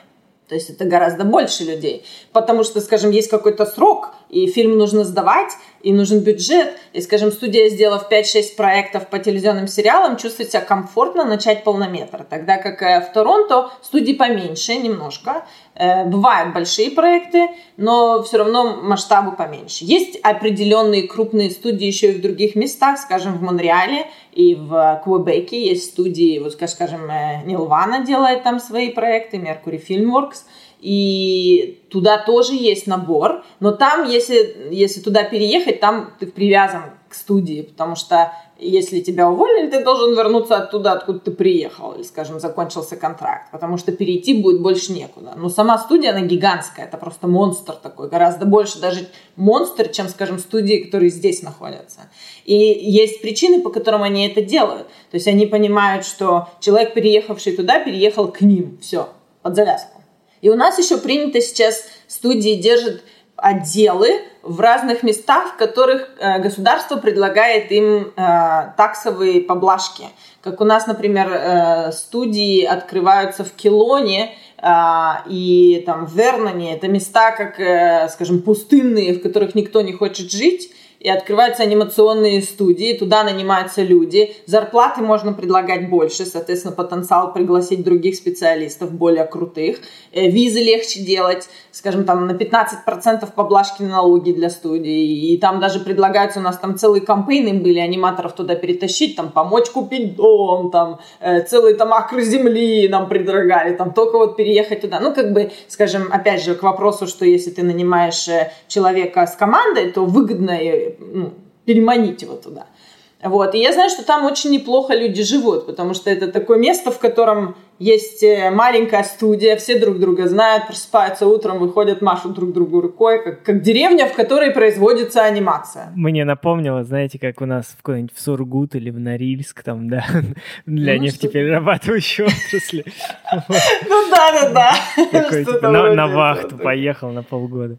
То есть это гораздо больше людей. Потому что, скажем, есть какой-то срок, и фильм нужно сдавать, и нужен бюджет. И, скажем, студия, сделав 5-6 проектов по телевизионным сериалам, чувствует себя комфортно начать полнометр. Тогда как э, в Торонто студии поменьше немножко. Э, бывают большие проекты, но все равно масштабы поменьше. Есть определенные крупные студии еще и в других местах, скажем, в Монреале и в Квебеке есть студии, вот, скажем, э, Нилвана делает там свои проекты, Mercury Filmworks, и туда тоже есть набор, но там, если, если туда переехать, там ты привязан к студии, потому что если тебя уволили, ты должен вернуться оттуда, откуда ты приехал, или, скажем, закончился контракт, потому что перейти будет больше некуда. Но сама студия, она гигантская, это просто монстр такой, гораздо больше даже монстр, чем, скажем, студии, которые здесь находятся. И есть причины, по которым они это делают. То есть они понимают, что человек, переехавший туда, переехал к ним, все, под завязку. И у нас еще принято сейчас студии держат отделы в разных местах, в которых э, государство предлагает им э, таксовые поблажки. Как у нас, например, э, студии открываются в Килоне и там в Верноне. Это места, как, скажем, пустынные, в которых никто не хочет жить и открываются анимационные студии, туда нанимаются люди, зарплаты можно предлагать больше, соответственно, потенциал пригласить других специалистов, более крутых, э, визы легче делать, скажем, там на 15% поблажки на налоги для студии, и там даже предлагаются, у нас там целые кампейны были, аниматоров туда перетащить, там помочь купить дом, там э, целые там акры земли нам предлагали, там только вот переехать туда. Ну, как бы, скажем, опять же, к вопросу, что если ты нанимаешь э, человека с командой, то выгодно ну, переманить его туда. Вот. И я знаю, что там очень неплохо люди живут, потому что это такое место, в котором есть э, маленькая студия, все друг друга знают, просыпаются утром, выходят, машут друг другу рукой, как, как деревня, в которой производится анимация. Мне напомнило, знаете, как у нас в, в Сургут или в Норильск, там, да, [LAUGHS] для ну, нефтеперерабатывающей отрасли. [LAUGHS] Ну да, да, да. На вахту поехал на полгода.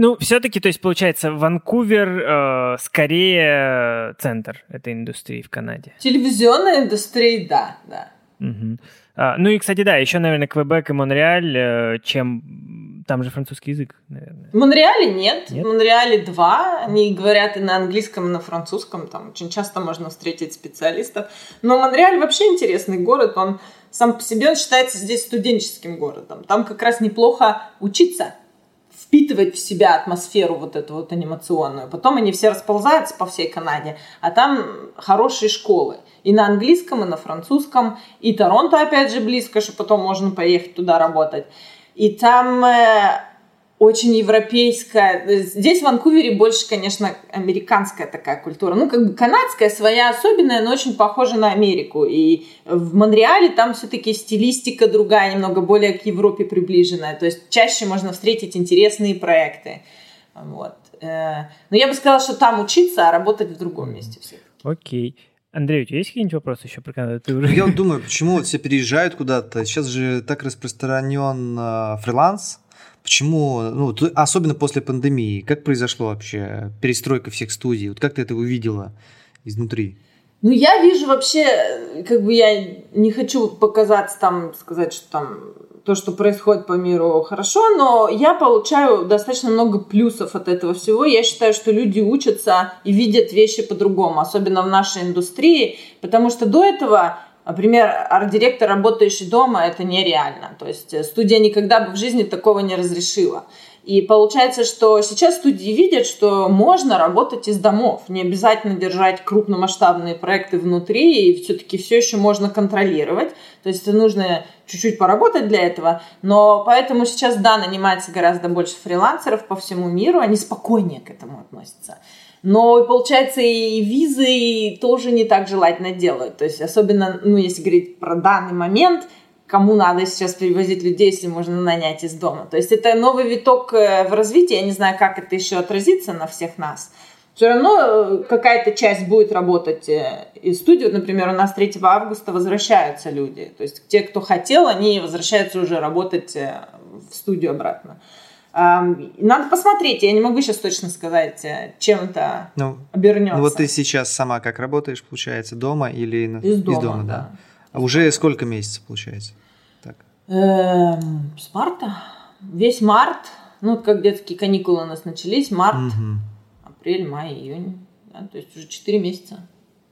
Ну, все-таки, то есть, получается, Ванкувер э, скорее центр этой индустрии в Канаде. Телевизионная индустрия, да, да. Угу. А, ну и, кстати, да, еще, наверное, Квебек и Монреаль, э, чем там же французский язык, наверное. В Монреале нет. нет. В Монреале два. Они говорят и на английском, и на французском. Там очень часто можно встретить специалистов. Но Монреаль вообще интересный город. Он сам по себе он считается здесь студенческим городом. Там как раз неплохо учиться впитывать в себя атмосферу вот эту вот анимационную. Потом они все расползаются по всей Канаде, а там хорошие школы. И на английском, и на французском. И Торонто, опять же, близко, что потом можно поехать туда работать. И там э, очень европейская. Здесь в Ванкувере больше, конечно, американская такая культура. Ну, как бы канадская своя особенная, но очень похожа на Америку. И в Монреале там все-таки стилистика другая, немного более к Европе приближенная. То есть чаще можно встретить интересные проекты. Вот. Э, но я бы сказала, что там учиться, а работать в другом месте все. Окей. Андрей, у тебя есть какие-нибудь вопросы еще про Канаду? Ты уже... Я думаю, почему вот все переезжают куда-то. Сейчас же так распространен э, фриланс Почему, ну, особенно после пандемии, как произошло вообще перестройка всех студий? Вот как ты это увидела изнутри? Ну, я вижу вообще, как бы я не хочу показаться там, сказать, что там то, что происходит по миру, хорошо, но я получаю достаточно много плюсов от этого всего. Я считаю, что люди учатся и видят вещи по-другому, особенно в нашей индустрии, потому что до этого Например, арт-директор, работающий дома, это нереально. То есть э, студия никогда бы в жизни такого не разрешила. И получается, что сейчас студии видят, что можно работать из домов. Не обязательно держать крупномасштабные проекты внутри, и все-таки все еще можно контролировать. То есть нужно чуть-чуть поработать для этого. Но поэтому сейчас, да, нанимается гораздо больше фрилансеров по всему миру, они спокойнее к этому относятся. Но, получается, и визы тоже не так желательно делают. То есть, особенно, ну, если говорить про данный момент, кому надо сейчас перевозить людей, если можно нанять из дома. То есть, это новый виток э, в развитии. Я не знаю, как это еще отразится на всех нас. Все равно э, какая-то часть будет работать э, из студии. Например, у нас 3 августа возвращаются люди. То есть, те, кто хотел, они возвращаются уже работать в студию обратно. Надо посмотреть, я не могу сейчас точно сказать, э, чем это ну, обернется. Ну вот ты сейчас сама как работаешь, получается, дома или из дома, из дома да. да. А уже сколько месяцев получается? Так. Эм, с марта. Весь март, ну как детские каникулы у нас начались, март, угу. апрель, май, июнь, да, то есть уже 4 месяца.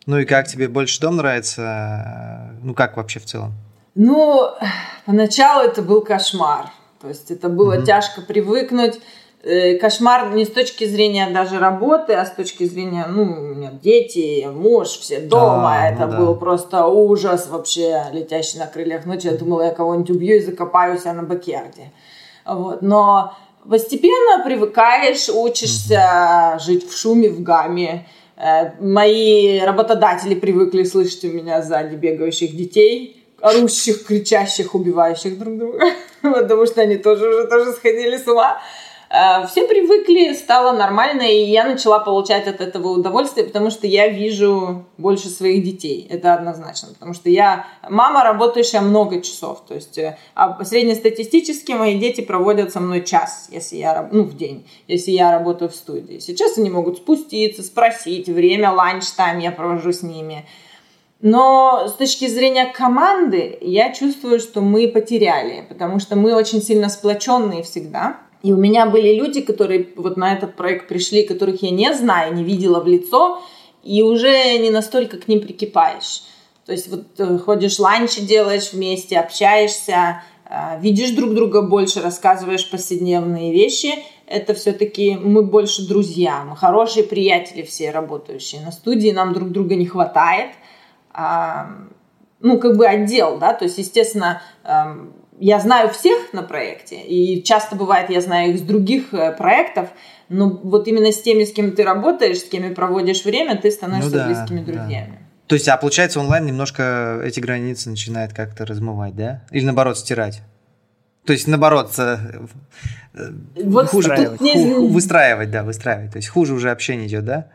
Ну и как тебе больше дом нравится? Ну как вообще в целом? Ну, поначалу это был кошмар. То есть это было mm-hmm. тяжко привыкнуть. Э, кошмар не с точки зрения даже работы, а с точки зрения, ну, у меня дети, муж, все дома. А, это ну, был да. просто ужас вообще, летящий на крыльях ночи. Я думала, я кого-нибудь убью и закопаю себя на бакерде. Вот. Но постепенно привыкаешь, учишься mm-hmm. жить в шуме, в гаме. Э, мои работодатели привыкли слышать у меня сзади бегающих детей орущих, кричащих, убивающих друг друга, [LAUGHS] потому что они тоже уже тоже сходили с ума. Э, все привыкли, стало нормально, и я начала получать от этого удовольствие, потому что я вижу больше своих детей. Это однозначно. Потому что я мама, работающая много часов. То есть э, а среднестатистически мои дети проводят со мной час, если я, ну, в день, если я работаю в студии. Сейчас они могут спуститься, спросить, время lunch time я провожу с ними. Но с точки зрения команды я чувствую, что мы потеряли, потому что мы очень сильно сплоченные всегда. И у меня были люди, которые вот на этот проект пришли, которых я не знаю, не видела в лицо, и уже не настолько к ним прикипаешь. То есть вот э, ходишь ланчи делаешь вместе, общаешься, э, видишь друг друга больше, рассказываешь повседневные вещи. Это все-таки мы больше друзья, мы хорошие приятели все работающие. На студии нам друг друга не хватает. Ну, как бы отдел, да, то есть, естественно, я знаю всех на проекте, и часто бывает, я знаю их с других э, проектов, но вот именно с теми, с кем ты работаешь, с кем проводишь время, ты становишься ну, да, близкими друзьями. Да. То есть, а получается, онлайн немножко эти границы начинает как-то размывать, да? Или наоборот стирать? То есть, наоборот, э, вот хуже тут выстраивать, да, выстраивать. То есть хуже уже общение идет, да?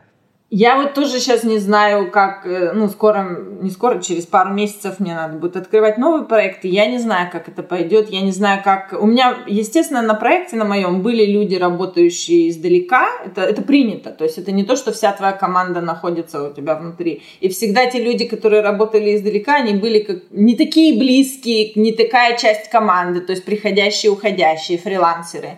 Я вот тоже сейчас не знаю, как, э, ну, скоро, не скоро, через пару месяцев мне надо будет открывать новый проект, и я не знаю, как это пойдет, я не знаю, как... У меня, естественно, на проекте на моем были люди, работающие издалека, это, это принято, то есть это не то, что вся твоя команда находится у тебя внутри. И всегда те люди, которые работали издалека, они были как не такие близкие, не такая часть команды, то есть приходящие, уходящие, фрилансеры.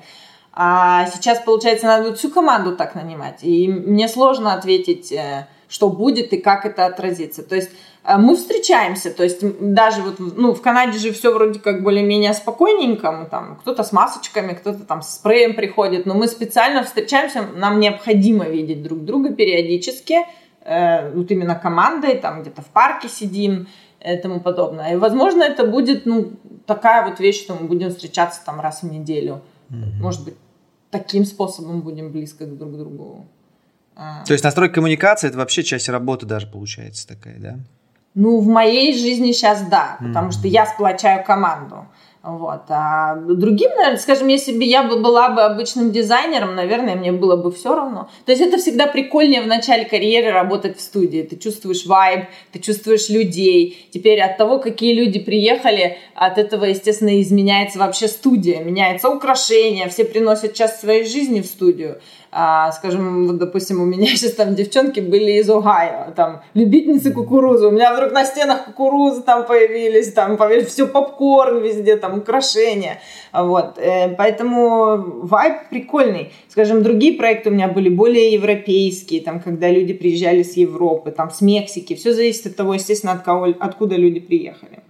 А сейчас, получается, надо будет всю команду так нанимать. И мне сложно ответить, э, что будет и как это отразится. То есть э, мы встречаемся, то есть даже вот, ну, в Канаде же все вроде как более-менее спокойненько, мы там, кто-то с масочками, кто-то там с спреем приходит, но мы специально встречаемся, нам необходимо видеть друг друга периодически, э, вот именно командой, там где-то в парке сидим и тому подобное. И, возможно, это будет, ну, такая вот вещь, что мы будем встречаться там раз в неделю. Mm-hmm. Может быть, таким способом будем близко друг к другу. А. То есть настройка коммуникации это вообще часть работы даже получается такая, да? Ну, в моей жизни сейчас да, потому mm-hmm. что я сплочаю команду. Вот. А другим, наверное, скажем, если бы я была бы обычным дизайнером, наверное, мне было бы все равно. То есть это всегда прикольнее в начале карьеры работать в студии. Ты чувствуешь вайб, ты чувствуешь людей. Теперь от того, какие люди приехали, от этого, естественно, изменяется вообще студия. Меняется украшение, все приносят часть своей жизни в студию а, скажем, вот, допустим, у меня [LAUGHS] сейчас там девчонки были из Огайо, там, любительницы кукурузы, у меня вдруг на стенах кукурузы там появились, там, поверь, все попкорн везде, там, украшения, вот, э, поэтому вайб прикольный, скажем, другие проекты у меня были более европейские, там, когда люди приезжали с Европы, там, с Мексики, все зависит от того, естественно, от кого, откуда люди приехали.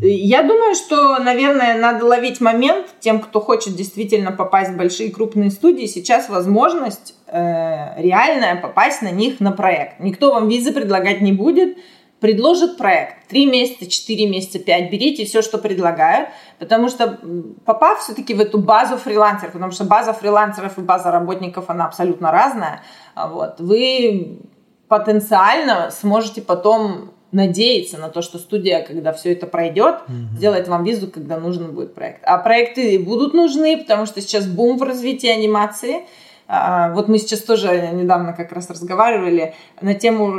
Я думаю, что, наверное, надо ловить момент тем, кто хочет действительно попасть в большие крупные студии, сейчас, возможно, возможность э, реальная попасть на них на проект. Никто вам визы предлагать не будет, предложит проект. Три месяца, четыре месяца, пять. Берите все, что предлагают, потому что попав все-таки в эту базу фрилансеров, потому что база фрилансеров и база работников, она абсолютно разная, вот, вы потенциально сможете потом надеяться на то, что студия, когда все это пройдет, mm-hmm. сделает вам визу, когда нужен будет проект. А проекты будут нужны, потому что сейчас бум в развитии анимации – а, вот мы сейчас тоже недавно как раз разговаривали на тему,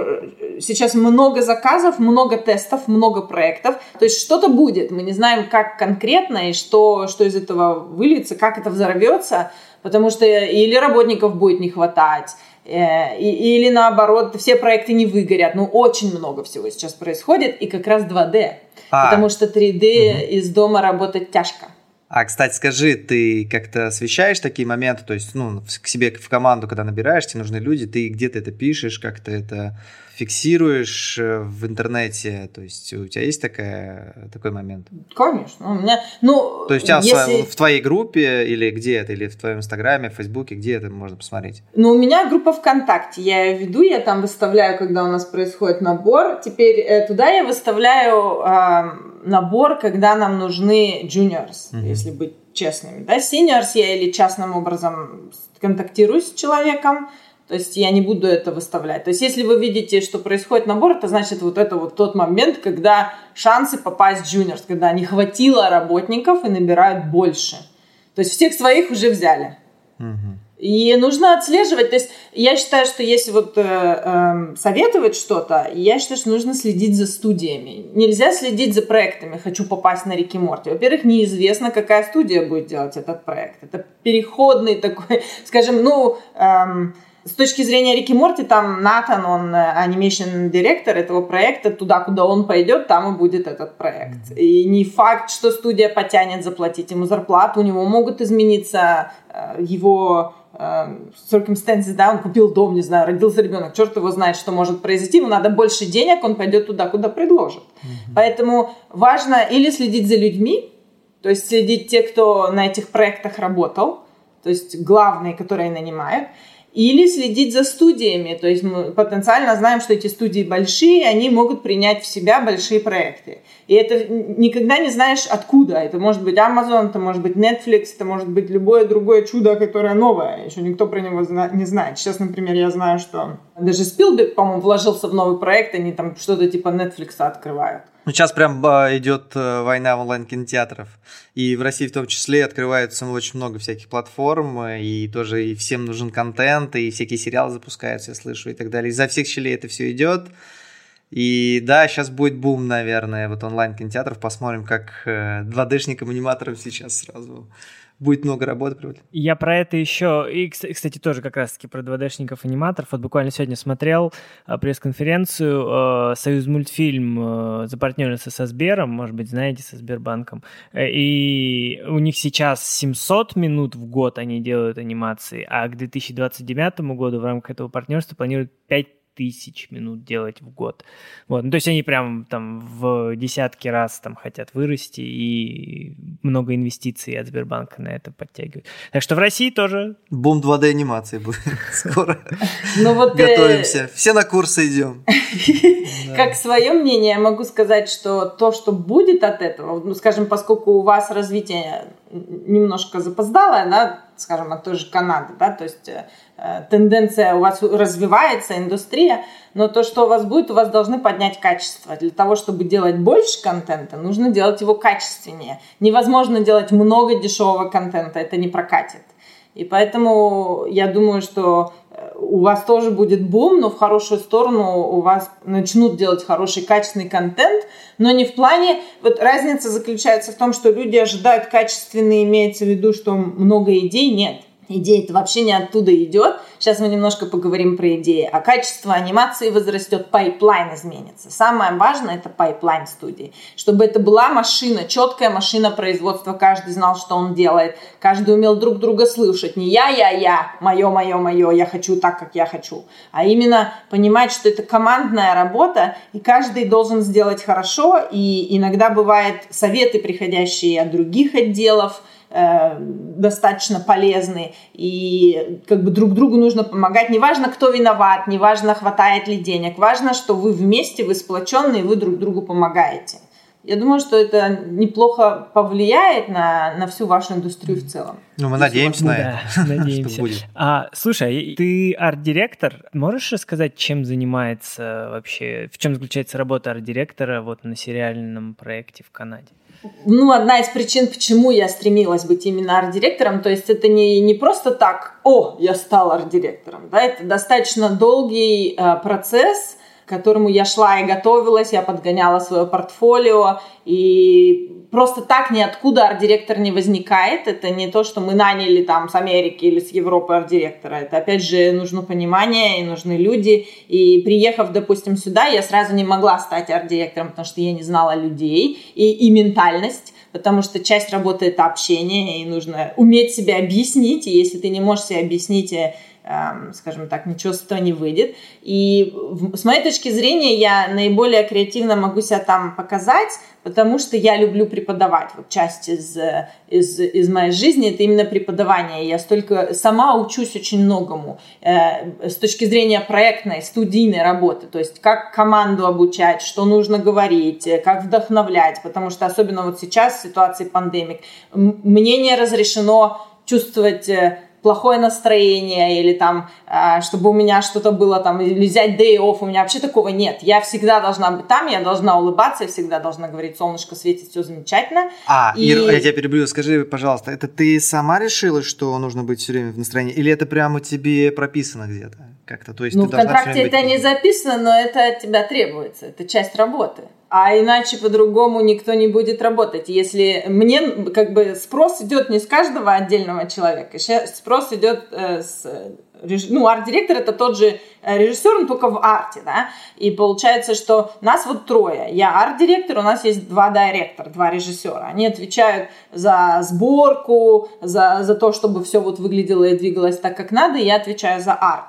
сейчас много заказов, много тестов, много проектов, то есть что-то будет, мы не знаем, как конкретно и что, что из этого выльется, как это взорвется, потому что или работников будет не хватать, э, или наоборот, все проекты не выгорят. Ну, очень много всего сейчас происходит, и как раз 2D. А. Потому что 3D угу. из дома работать тяжко. А, кстати, скажи, ты как-то освещаешь такие моменты, то есть, ну, к себе в команду, когда набираешь, тебе нужны люди, ты где-то это пишешь, как-то это фиксируешь э, в интернете? То есть у тебя есть такая, такой момент? Конечно. У меня, ну, То есть у тебя если... в твоей группе или где это, или в твоем инстаграме, в фейсбуке, где это можно посмотреть? Ну, у меня группа ВКонтакте. Я ее веду, я там выставляю, когда у нас происходит набор. Теперь э, туда я выставляю э, набор, когда нам нужны juniors, mm-hmm. если быть честными. Да, seniors я или частным образом контактирую с человеком, то есть я не буду это выставлять. То есть если вы видите, что происходит набор, это значит вот это вот тот момент, когда шансы попасть в juniors, когда не хватило работников и набирают больше. То есть всех своих уже взяли. И нужно отслеживать. То есть я считаю, что если вот э, э, советовать что-то, я считаю, что нужно следить за студиями. Нельзя следить за проектами. Хочу попасть на Рики Морти. Во-первых, неизвестно, какая студия будет делать этот проект. Это переходный такой, [LAUGHS] скажем, ну... Эм, с точки зрения Рики Морти, там Натан, он анимейшн директор этого проекта, туда, куда он пойдет, там и будет этот проект. И не факт, что студия потянет заплатить ему зарплату, у него могут измениться э, его э, circumstances, да, он купил дом, не знаю, родился ребенок, черт его знает, что может произойти, ему надо больше денег, он пойдет туда, куда предложат. Mm-hmm. Поэтому важно или следить за людьми, то есть следить те, кто на этих проектах работал, то есть главные, которые нанимают, или следить за студиями. То есть мы потенциально знаем, что эти студии большие, они могут принять в себя большие проекты. И это никогда не знаешь откуда. Это может быть Amazon, это может быть Netflix, это может быть любое другое чудо, которое новое. Еще никто про него не знает. Сейчас, например, я знаю, что даже Спилберг, по-моему, вложился в новый проект, они там что-то типа Netflix открывают. Ну, сейчас прям а, идет э, война онлайн-кинотеатров. И в России в том числе открываются очень много всяких платформ, и тоже и всем нужен контент, и всякие сериалы запускаются, я слышу, и так далее. Изо всех щелей это все идет. И да, сейчас будет бум, наверное, вот онлайн-кинотеатров. Посмотрим, как 2D-шникам, э, сейчас сразу будет много работы. Я про это еще, и, кстати, тоже как раз-таки про 2D-шников аниматоров. Вот буквально сегодня смотрел э, пресс-конференцию, э, Союз мультфильм запартнерился со Сбером, может быть, знаете, со Сбербанком. И у них сейчас 700 минут в год они делают анимации, а к 2029 году в рамках этого партнерства планируют 5 тысяч минут делать в год. Вот. Ну, то есть они прям там в десятки раз там хотят вырасти и много инвестиций от Сбербанка на это подтягивают. Так что в России тоже... Бум 2D анимации будет [LAUGHS] скоро. Ну вот э, Готовимся. Все на курсы идем. [LAUGHS] Как свое мнение я могу сказать, что то, что будет от этого, ну, скажем, поскольку у вас развитие немножко запоздалое, да, скажем, от той же Канады, да, то есть э, Э, тенденция у вас развивается, индустрия, но то, что у вас будет, у вас должны поднять качество. Для того, чтобы делать больше контента, нужно делать его качественнее. Невозможно делать много дешевого контента, это не прокатит. И поэтому я думаю, что у вас тоже будет бум, но в хорошую сторону у вас начнут делать хороший качественный контент, но не в плане... Вот разница заключается в том, что люди ожидают качественный, имеется в виду, что много идей, нет – Идея это вообще не оттуда идет. Сейчас мы немножко поговорим про идеи. А качество анимации возрастет, пайплайн изменится. Самое важное это пайплайн студии. Чтобы это была машина, четкая машина производства. Каждый знал, что он делает. Каждый умел друг друга слышать. Не я, я, я, мое, мое, мое, я хочу так, как я хочу. А именно понимать, что это командная работа, и каждый должен сделать хорошо. И иногда бывают советы, приходящие от других отделов, Э, достаточно полезны, и как бы друг другу нужно помогать. Неважно, кто виноват, неважно, хватает ли денег, важно, что вы вместе, вы сплоченные, вы друг другу помогаете. Я думаю, что это неплохо повлияет на, на всю вашу индустрию в целом. Ну, мы надеемся на это. [LAUGHS] Надеемся. А, слушай, ты арт-директор. Можешь рассказать, чем занимается вообще, в чем заключается работа арт-директора вот на сериальном проекте в Канаде? Ну, одна из причин, почему я стремилась быть именно арт-директором, то есть это не, не просто так, о, я стала арт-директором, да, это достаточно долгий э, процесс, которому я шла и готовилась, я подгоняла свое портфолио, и просто так ниоткуда арт-директор не возникает. Это не то, что мы наняли там с Америки или с Европы арт-директора. Это, опять же, нужно понимание и нужны люди. И приехав, допустим, сюда, я сразу не могла стать арт-директором, потому что я не знала людей и, и ментальность потому что часть работы это общение, и нужно уметь себя объяснить, и если ты не можешь себе объяснить э, скажем так, ничего с этого не выйдет. И с моей точки зрения я наиболее креативно могу себя там показать, потому что я люблю преподавать. Вот часть из, из, из моей жизни это именно преподавание. Я столько сама учусь очень многому э, с точки зрения проектной, студийной работы. То есть как команду обучать, что нужно говорить, как вдохновлять. Потому что особенно вот сейчас в ситуации пандемик мне не разрешено чувствовать э, плохое настроение или там, э, чтобы у меня что-то было там, или взять day off, у меня вообще такого нет. Я всегда должна быть там, я должна улыбаться, я всегда должна говорить, солнышко светит, все замечательно. А, и... Ир, я тебя перебью, скажи, пожалуйста, это ты сама решила, что нужно быть все время в настроении, или это прямо тебе прописано где-то? Как-то, то есть ну, в контракте это не записано, но это от тебя требуется, это часть работы. А иначе по-другому никто не будет работать. Если мне как бы спрос идет не с каждого отдельного человека, спрос идет э, с ну, арт-директор это тот же э, режиссер, но только в арте, да, и получается, что нас вот трое, я арт-директор, у нас есть два директора, два режиссера, они отвечают за сборку, за, за то, чтобы все вот выглядело и двигалось так, как надо, и я отвечаю за арт.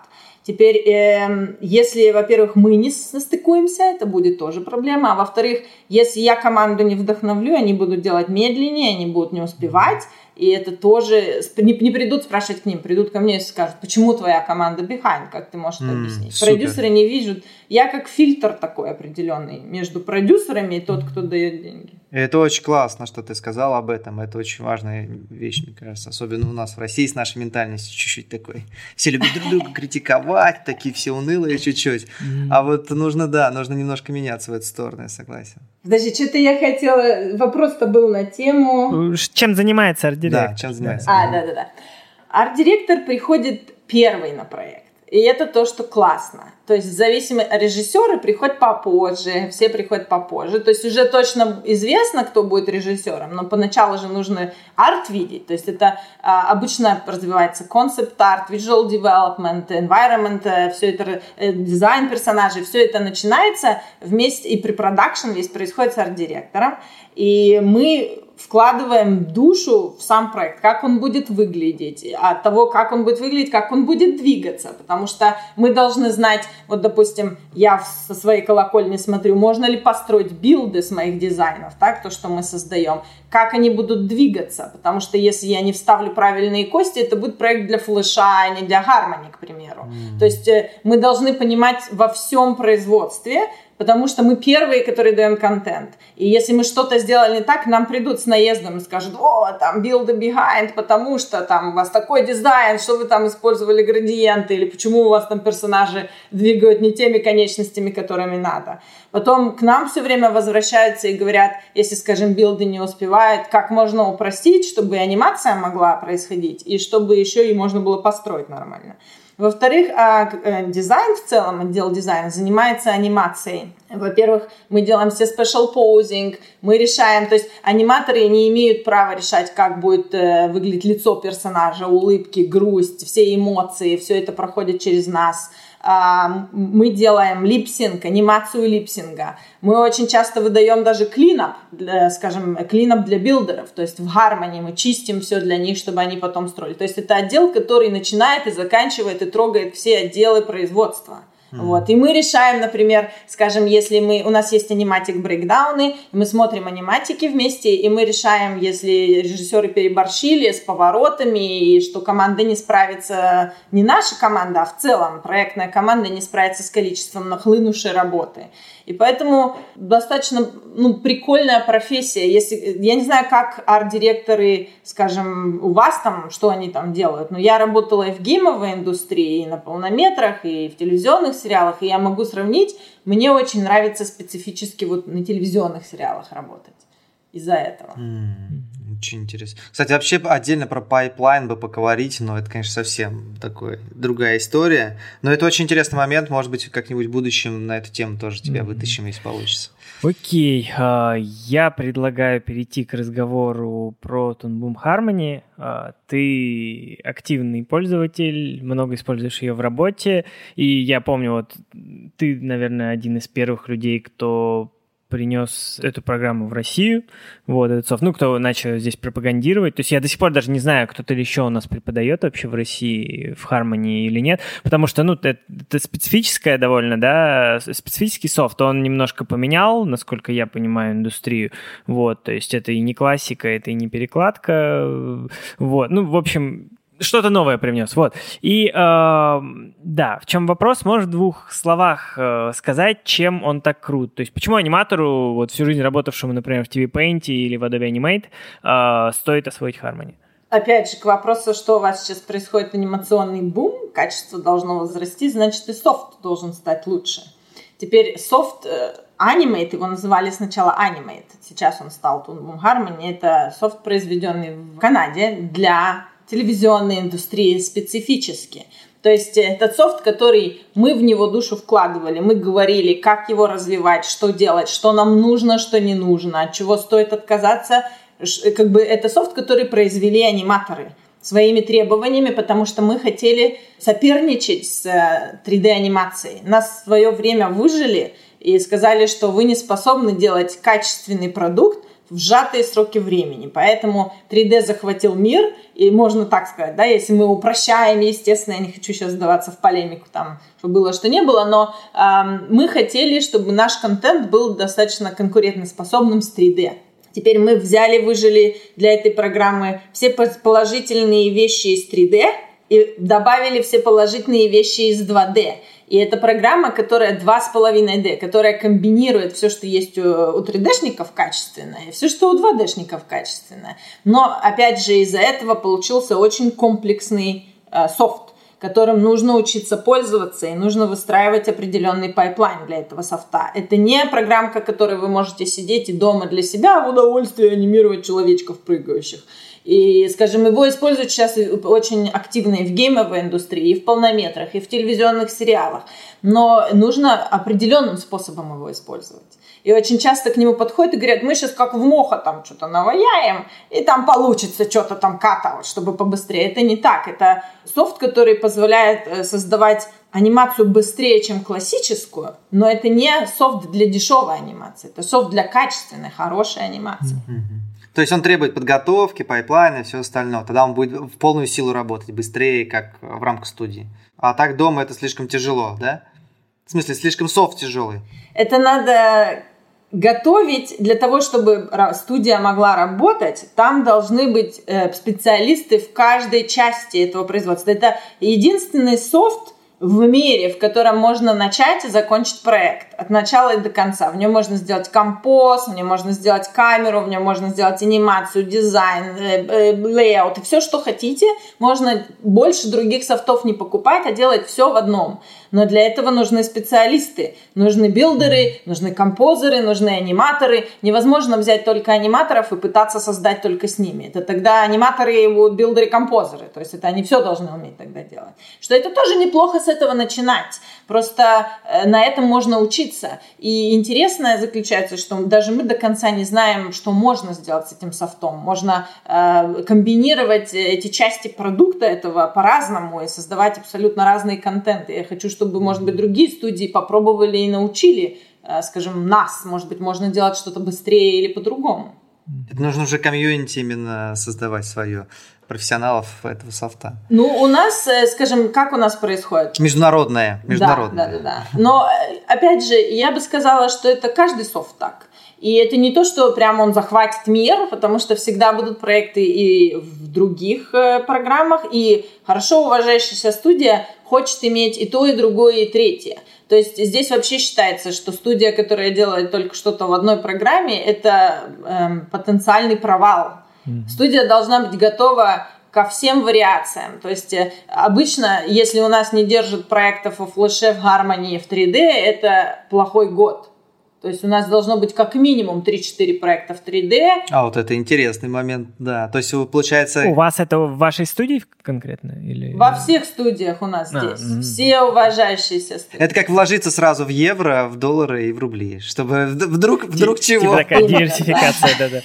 Теперь, э, если, во-первых, мы не состыкуемся, это будет тоже проблема. А во-вторых, если я команду не вдохновлю, они будут делать медленнее, они будут не успевать. И это тоже... Не, не придут спрашивать к ним, придут ко мне и скажут, почему твоя команда behind, как ты можешь это объяснить. Супер. Продюсеры не видят. Я как фильтр такой определенный между продюсерами и тот, кто дает деньги. Это очень классно, что ты сказал об этом. Это очень важная вещь, мне кажется. Особенно у нас в России с нашей ментальностью чуть-чуть такой. Все любят друг друга критиковать, такие все унылые чуть-чуть. А вот нужно, да, нужно немножко меняться в эту сторону, я согласен. Подожди, что-то я хотела... Вопрос-то был на тему... Чем занимается арт-директор? Да, чем занимается. А, да-да-да. Арт-директор приходит первый на проект. И это то, что классно. То есть зависимые режиссеры приходят попозже, все приходят попозже. То есть уже точно известно, кто будет режиссером, но поначалу же нужно арт видеть. То есть это а, обычно развивается концепт-арт, visual development, environment, э, все это, э, дизайн персонажей, все это начинается вместе, и pre-production весь происходит с арт-директором. И мы вкладываем душу в сам проект, как он будет выглядеть, от того, как он будет выглядеть, как он будет двигаться, потому что мы должны знать, вот, допустим, я со своей колокольни смотрю, можно ли построить билды с моих дизайнов, так, то, что мы создаем, как они будут двигаться, потому что если я не вставлю правильные кости, это будет проект для флеша, а не для гармонии, к примеру. Mm. То есть э, мы должны понимать во всем производстве, потому что мы первые, которые даем контент. И если мы что-то сделали не так, нам придут с наездом и скажут, о, там build a behind, потому что там у вас такой дизайн, что вы там использовали градиенты, или почему у вас там персонажи двигают не теми конечностями, которыми надо. Потом к нам все время возвращаются и говорят, если, скажем, билды не успевают, как можно упростить, чтобы анимация могла происходить, и чтобы еще и можно было построить нормально. Во-вторых, а, э, дизайн в целом, отдел дизайна занимается анимацией. Во-первых, мы делаем все special posing, мы решаем, то есть аниматоры не имеют права решать, как будет э, выглядеть лицо персонажа, улыбки, грусть, все эмоции, все это проходит через нас. Мы делаем lip sync, анимацию lip sync а. Мы очень часто выдаем даже cleanup, скажем, cleanup для билдеров, то есть в Harmony мы чистим все для них, чтобы они потом строили. То есть это отдел, который начинает и заканчивает и трогает все отделы производства. Вот. И мы решаем, например, скажем, если мы, у нас есть аниматик брейкдауны, мы смотрим аниматики вместе, и мы решаем, если режиссеры переборщили с поворотами, и что команда не справится, не наша команда, а в целом проектная команда не справится с количеством нахлынувшей работы. И поэтому достаточно ну, прикольная профессия. Если, я не знаю, как арт-директоры, скажем, у вас там, что они там делают, но я работала и в геймовой индустрии, и на полнометрах, и в телевизионных сериалах, и я могу сравнить. Мне очень нравится специфически вот на телевизионных сериалах работать из-за этого. Mm. Очень интересно. Кстати, вообще отдельно про пайплайн бы поговорить, но это, конечно, совсем такой другая история. Но это очень интересный момент, может быть, как-нибудь в будущем на эту тему тоже тебя mm-hmm. вытащим, если получится. Окей, а, я предлагаю перейти к разговору про Tune Boom Harmony. А, ты активный пользователь, много используешь ее в работе, и я помню, вот ты, наверное, один из первых людей, кто принес эту программу в Россию, вот, этот софт, ну, кто начал здесь пропагандировать. То есть я до сих пор даже не знаю, кто-то еще у нас преподает вообще в России в Harmony или нет, потому что, ну, это, это специфическое довольно, да, специфический софт, он немножко поменял, насколько я понимаю, индустрию, вот, то есть это и не классика, это и не перекладка, вот, ну, в общем, что-то новое привнес, вот. И э, да, в чем вопрос? Можешь в двух словах э, сказать, чем он так крут? То есть почему аниматору, вот всю жизнь работавшему, например, в TV Paint или в Adobe Animate, э, стоит освоить Harmony? Опять же, к вопросу, что у вас сейчас происходит анимационный бум, качество должно возрасти, значит и софт должен стать лучше. Теперь софт э, Animate, его называли сначала Animate, сейчас он стал Toon Boom Harmony, это софт, произведенный в Канаде для телевизионной индустрии специфически. То есть этот софт, который мы в него душу вкладывали, мы говорили, как его развивать, что делать, что нам нужно, что не нужно, от чего стоит отказаться. Как бы это софт, который произвели аниматоры своими требованиями, потому что мы хотели соперничать с 3D-анимацией. Э, Нас в свое время выжили и сказали, что вы не способны делать качественный продукт, в сжатые сроки времени. Поэтому 3D захватил мир, и можно так сказать, да, если мы упрощаем, естественно, я не хочу сейчас сдаваться в полемику, там, что было, что не было, но э, мы хотели, чтобы наш контент был достаточно конкурентоспособным с 3D. Теперь мы взяли, выжали для этой программы все положительные вещи из 3D и добавили все положительные вещи из 2D. И это программа, которая 2,5D, которая комбинирует все, что есть у, у 3D-шников качественное, и все, что у 2D-шников качественное. Но, опять же, из-за этого получился очень комплексный э, софт которым нужно учиться пользоваться и нужно выстраивать определенный пайплайн для этого софта. Это не программка, которой вы можете сидеть и дома для себя в удовольствие анимировать человечков прыгающих. И, скажем, его используют сейчас очень активно и в геймовой индустрии, и в полнометрах, и в телевизионных сериалах. Но нужно определенным способом его использовать. И очень часто к нему подходят и говорят, мы сейчас как в моха там что-то наваяем, и там получится что-то там катать, чтобы побыстрее. Это не так. Это софт, который позволяет э, создавать анимацию быстрее, чем классическую, но это не софт для дешевой анимации, это софт для качественной, хорошей анимации. Mm-hmm. То есть он требует подготовки, пайплайна и все остальное. Тогда он будет в полную силу работать, быстрее, как в рамках студии. А так дома это слишком тяжело, да? В смысле, слишком софт тяжелый. Это надо готовить для того, чтобы студия могла работать, там должны быть э, специалисты в каждой части этого производства. Это единственный софт, в мире, в котором можно начать и закончить проект от начала и до конца. В нем можно сделать композ, в нем можно сделать камеру, в нем можно сделать анимацию, дизайн, э, э, layout и все, что хотите. Можно больше других софтов не покупать, а делать все в одном. Но для этого нужны специалисты, нужны билдеры, нужны композеры, нужны аниматоры. Невозможно взять только аниматоров и пытаться создать только с ними. Это тогда аниматоры, и билдеры, композеры. То есть это они все должны уметь тогда делать. Что это тоже неплохо с этого начинать. Просто э, на этом можно учиться. И интересное заключается, что даже мы до конца не знаем, что можно сделать с этим софтом. Можно э, комбинировать эти части продукта этого по-разному и создавать абсолютно разные контенты. Я хочу, чтобы, может быть, другие студии попробовали и научили, э, скажем, нас. Может быть, можно делать что-то быстрее или по-другому. Это нужно уже комьюнити именно создавать свое профессионалов этого софта? Ну, у нас, э, скажем, как у нас происходит? Международное. международное. Да, да, да, да. Но, э, опять же, я бы сказала, что это каждый софт так. И это не то, что прямо он захватит мир, потому что всегда будут проекты и в других э, программах, и хорошо уважающаяся студия хочет иметь и то, и другое, и третье. То есть здесь вообще считается, что студия, которая делает только что-то в одной программе, это эм, потенциальный провал Mm-hmm. Студия должна быть готова ко всем вариациям. То есть э, обычно, если у нас не держат проектов в флеше, в гармонии, в 3D, это плохой год. То есть у нас должно быть как минимум 3-4 проекта в 3D. А вот это интересный момент, да. То есть получается... У вас это в вашей студии конкретно? Или... Во всех студиях у нас а, здесь. Mm-hmm. Все уважающиеся студии. Это как вложиться сразу в евро, в доллары и в рубли, чтобы вдруг, вдруг чего. Типа такая диверсификация, да-да.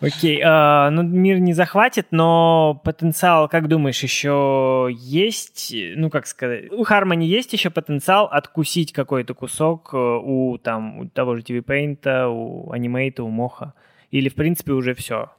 Окей, э, ну мир не захватит, но потенциал, как думаешь, еще есть, ну как сказать, у Harmony есть еще потенциал откусить какой-то кусок э, у там у того же TV Paint, у Animate, у Моха? Или в принципе уже все?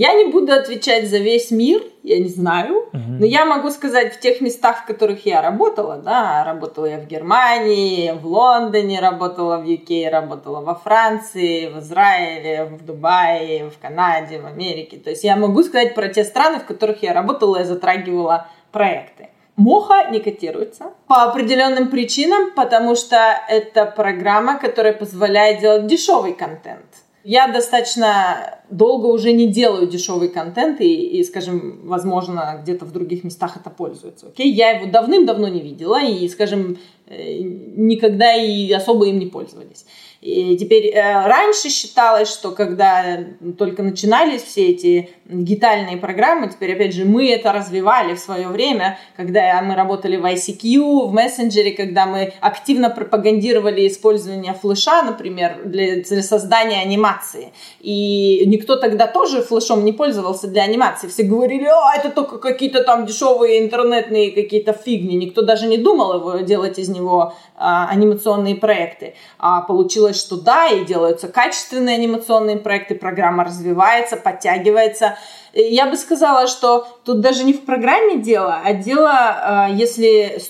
Я не буду отвечать за весь мир, я не знаю, угу. но я могу сказать в тех местах, в которых я работала, да, работала я в Германии, в Лондоне, работала в UK, работала во Франции, в Израиле, в Дубае, в Канаде, в Америке. То есть я могу сказать про те страны, в которых я работала и затрагивала проекты. Моха не котируется по определенным причинам, потому что это программа, которая позволяет делать дешевый контент. Я достаточно долго уже не делаю дешевый контент, и, и скажем, возможно, где-то в других местах это пользуется. Окей, я его давным-давно не видела, и, скажем, э, никогда и особо им не пользовались. И теперь э, раньше считалось, что когда только начинались все эти дигитальные программы, теперь опять же мы это развивали в свое время, когда мы работали в ICQ, в мессенджере, когда мы активно пропагандировали использование флеша, например, для, для создания анимации. И никто тогда тоже флешом не пользовался для анимации. Все говорили, а это только какие-то там дешевые интернетные какие-то фигни. Никто даже не думал его делать из него а, анимационные проекты. А получилось, что да, и делаются качественные анимационные проекты, программа развивается, подтягивается. Я бы сказала, что тут даже не в программе дело, а дело, а, если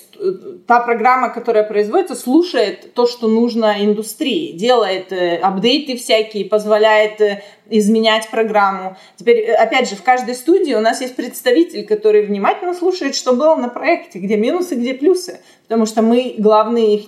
та программа, которая производится, слушает то, что нужно индустрии, делает э, апдейты всякие, позволяет э, изменять программу. Теперь, э, опять же, в каждой студии у нас есть представитель, который внимательно слушает, что было на проекте, где минусы, где плюсы, потому что мы главный их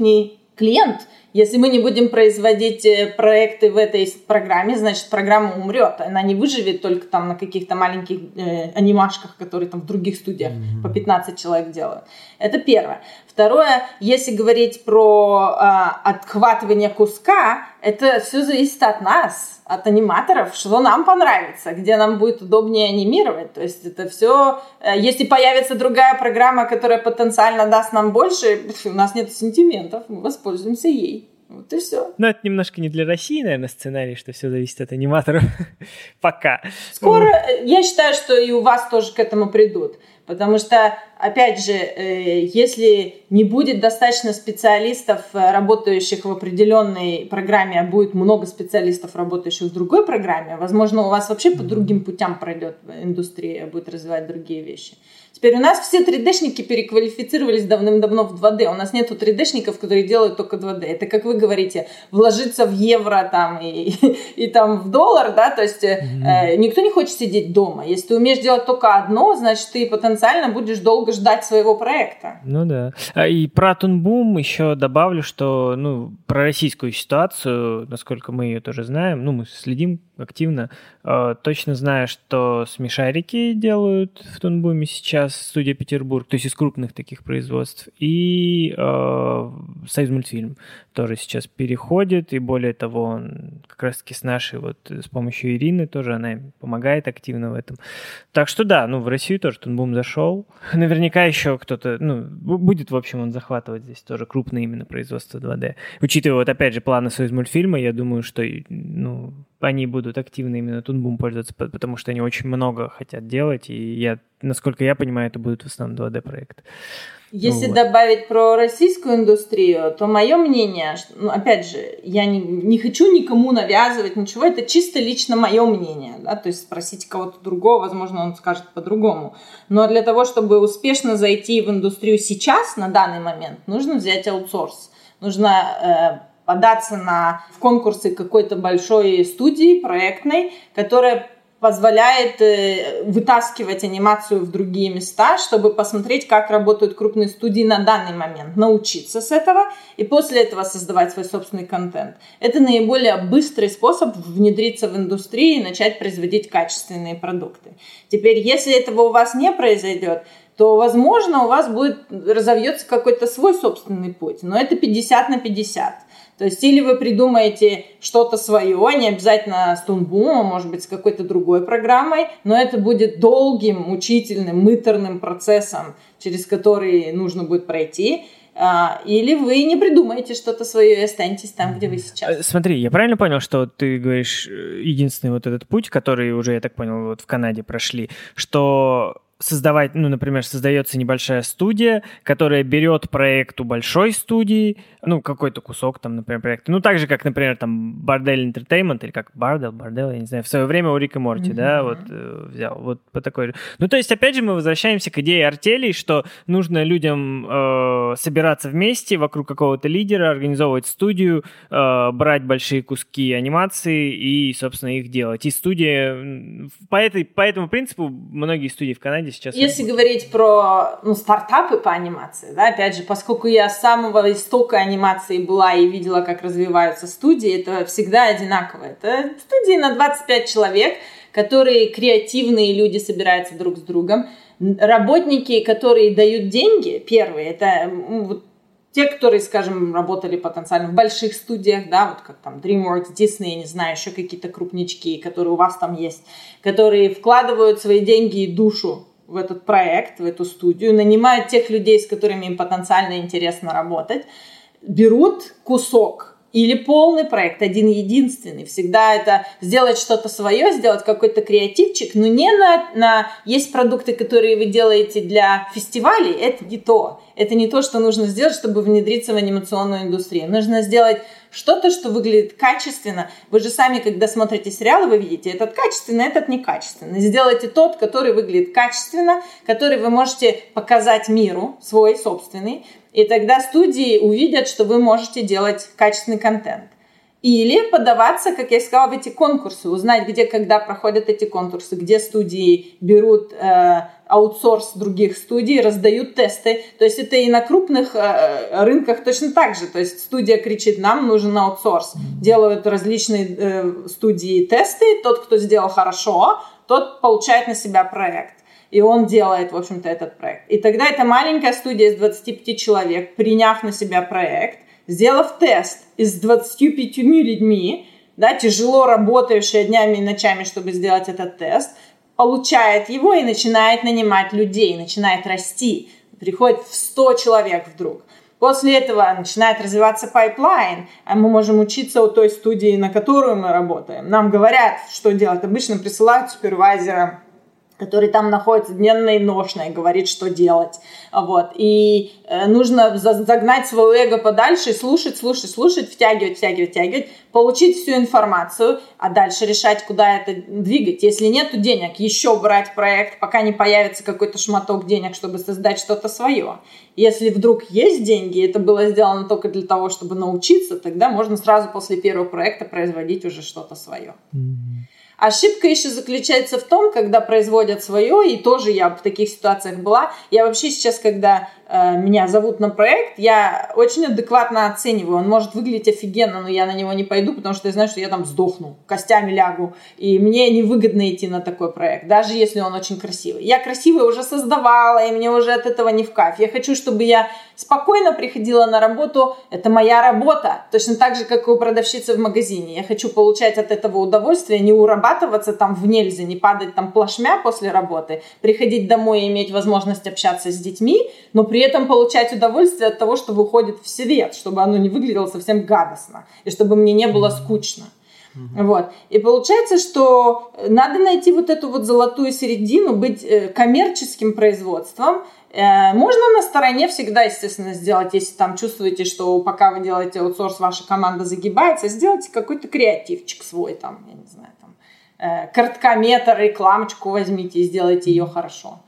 клиент – если мы не будем производить э, проекты в этой программе, значит, программа умрет. Она не выживет только там на каких-то маленьких э, анимашках, которые там в других студиях mm-hmm. по 15 человек делают. Это первое. Второе, если говорить про э, отхватывание куска, это все зависит от нас, от аниматоров, что нам понравится, где нам будет удобнее анимировать. То есть это все, э, если появится другая программа, которая потенциально даст нам больше, [LAUGHS] у нас нет сентиментов, мы воспользуемся ей. Вот и все. Ну, это немножко не для России, наверное, сценарий, что все зависит от аниматоров. [LAUGHS] Пока. Скоро, э, я считаю, что и у вас тоже к этому придут. Потому что, опять же, э, если не будет достаточно специалистов, э, работающих в определенной программе, а будет много специалистов, работающих в другой программе, возможно, у вас вообще по другим путям пройдет индустрия, будет развивать другие вещи. Теперь у нас все 3D-шники переквалифицировались давным-давно в 2D. У нас нету 3D-шников, которые делают только 2D. Это, как вы говорите, вложиться в евро там и, и там в доллар, да, то есть mm-hmm. э, никто не хочет сидеть дома. Если ты умеешь делать только одно, значит, ты потенциально будешь долго ждать своего проекта. Ну да. А, и про Тунбум еще добавлю, что, ну, про российскую ситуацию, насколько мы ее тоже знаем, ну, мы следим активно. Э, точно знаю, что смешарики делают в Тунбуме сейчас студия Петербург, то есть из крупных таких производств. И э, Союз мультфильм тоже сейчас переходит, и более того, он как раз-таки с нашей, вот с помощью Ирины тоже, она помогает активно в этом. Так что да, ну в Россию тоже Тунбум зашел. [LAUGHS] Наверняка еще кто-то, ну, будет, в общем, он захватывать здесь тоже крупное именно производство 2D. Учитывая вот опять же планы Союз мультфильма, я думаю, что, ну, они будут активно именно Тунбум пользоваться, потому что они очень много хотят делать, и я, насколько я понимаю, это будут в основном 2D-проекты. Если вот. добавить про российскую индустрию, то мое мнение, ну, опять же, я не, не хочу никому навязывать ничего, это чисто лично мое мнение, да, то есть спросить кого-то другого, возможно, он скажет по-другому. Но для того, чтобы успешно зайти в индустрию сейчас, на данный момент, нужно взять аутсорс. Нужно э, податься на, в конкурсы какой-то большой студии проектной, которая позволяет э, вытаскивать анимацию в другие места, чтобы посмотреть, как работают крупные студии на данный момент, научиться с этого и после этого создавать свой собственный контент. Это наиболее быстрый способ внедриться в индустрию и начать производить качественные продукты. Теперь, если этого у вас не произойдет, то, возможно, у вас будет разовьется какой-то свой собственный путь, но это 50 на 50. То есть или вы придумаете что-то свое, не обязательно с Тунбумом, может быть, с какой-то другой программой, но это будет долгим, мучительным, мыторным процессом, через который нужно будет пройти. А, или вы не придумаете что-то свое и останетесь там, где вы сейчас. Э, смотри, я правильно понял, что ты говоришь э, единственный вот этот путь, который уже, я так понял, вот в Канаде прошли, что создавать, ну, например, создается небольшая студия, которая берет проект у большой студии, ну, какой-то кусок там, например, проекта. Ну, так же, как, например, там, Бардел Entertainment, или как Бардел, Бардел, я не знаю, в свое время у Рика Морти, mm-hmm. да, вот э, взял, вот по такой Ну, то есть, опять же, мы возвращаемся к идее артелей, что нужно людям э, собираться вместе вокруг какого-то лидера, организовывать студию, э, брать большие куски анимации и, собственно, их делать. И студия, по, этой, по этому принципу многие студии в Канаде сейчас... Если говорить про ну, стартапы по анимации, да, опять же, поскольку я с самого истока анимации была и видела, как развиваются студии, это всегда одинаково. Это студии на 25 человек, которые креативные люди собираются друг с другом. Работники, которые дают деньги, первые, это вот, те, которые, скажем, работали потенциально в больших студиях, да, вот как там DreamWorks, Disney, не знаю, еще какие-то крупнички, которые у вас там есть, которые вкладывают свои деньги и душу в этот проект, в эту студию, нанимают тех людей, с которыми им потенциально интересно работать, берут кусок или полный проект, один единственный. Всегда это сделать что-то свое, сделать какой-то креативчик, но не на, на... Есть продукты, которые вы делаете для фестивалей, это не то. Это не то, что нужно сделать, чтобы внедриться в анимационную индустрию. Нужно сделать что-то, что выглядит качественно. Вы же сами, когда смотрите сериалы, вы видите, этот качественный, этот некачественный. Сделайте тот, который выглядит качественно, который вы можете показать миру, свой собственный, и тогда студии увидят, что вы можете делать качественный контент. Или подаваться, как я сказала, в эти конкурсы, узнать, где, когда проходят эти конкурсы, где студии берут э, аутсорс других студий, раздают тесты. То есть это и на крупных э, рынках точно так же. То есть студия кричит, нам нужен аутсорс. Делают различные э, студии тесты. Тот, кто сделал хорошо, тот получает на себя проект и он делает, в общем-то, этот проект. И тогда эта маленькая студия из 25 человек, приняв на себя проект, сделав тест из 25 людьми, да, тяжело работающая днями и ночами, чтобы сделать этот тест, получает его и начинает нанимать людей, начинает расти, приходит в 100 человек вдруг. После этого начинает развиваться пайплайн, а мы можем учиться у той студии, на которую мы работаем. Нам говорят, что делать. Обычно присылают супервайзера который там находится денно и нощно и говорит, что делать. Вот. И э, нужно загнать свое эго подальше слушать, слушать, слушать, втягивать, втягивать, втягивать, получить всю информацию, а дальше решать, куда это двигать. Если нет денег, еще брать проект, пока не появится какой-то шматок денег, чтобы создать что-то свое. Если вдруг есть деньги, это было сделано только для того, чтобы научиться, тогда можно сразу после первого проекта производить уже что-то свое. Mm-hmm. Ошибка еще заключается в том, когда производят свое, и тоже я в таких ситуациях была. Я вообще сейчас, когда Э, меня зовут на проект, я очень адекватно оцениваю. Он может выглядеть офигенно, но я на него не пойду, потому что я знаю, что я там сдохну, костями лягу. И мне невыгодно идти на такой проект, даже если он очень красивый. Я красивый уже создавала, и мне уже от этого не в кайф. Я хочу, чтобы я спокойно приходила на работу. Это моя работа. Точно так же, как и у продавщицы в магазине. Я хочу получать от этого удовольствие, не урабатываться там в нельзя, не падать там плашмя после работы, приходить домой и иметь возможность общаться с детьми, но при этом получать удовольствие от того, что выходит в свет, чтобы оно не выглядело совсем гадостно, и чтобы мне не было скучно. Mm-hmm. Вот. И получается, что надо найти вот эту вот золотую середину, быть э, коммерческим производством. Э, можно на стороне всегда, естественно, сделать, если там чувствуете, что пока вы делаете аутсорс, ваша команда загибается, сделайте какой-то креативчик свой, там, я не знаю, там, э, короткометр, рекламочку возьмите и сделайте ее хорошо.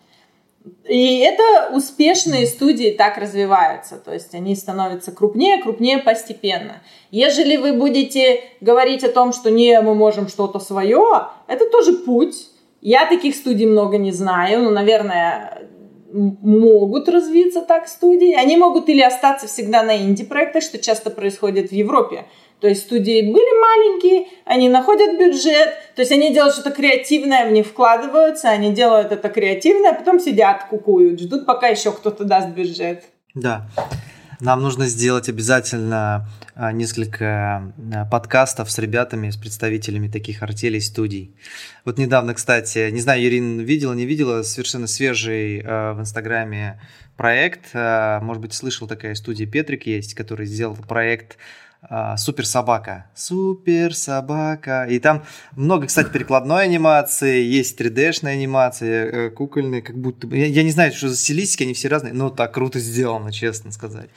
И это успешные студии так развиваются, то есть они становятся крупнее, крупнее постепенно. Ежели вы будете говорить о том, что не, мы можем что-то свое, это тоже путь. Я таких студий много не знаю, но, наверное, могут развиться так студии. Они могут или остаться всегда на инди-проектах, что часто происходит в Европе. То есть студии были маленькие, они находят бюджет, то есть они делают что-то креативное, в них вкладываются, они делают это креативное, а потом сидят, кукуют, ждут, пока еще кто-то даст бюджет. Да. Нам нужно сделать обязательно а, несколько а, подкастов с ребятами, с представителями таких артелей, студий. Вот недавно, кстати, не знаю, Ирин видела, не видела, совершенно свежий в Инстаграме проект. Может быть, слышал, такая студия Петрик есть, который сделал проект а, супер собака. Супер собака. И там много, кстати, перекладной анимации, есть 3D-шная анимация, э, кукольные, как будто бы. Я, я не знаю, что за стилистики, они все разные, но так круто сделано, честно сказать.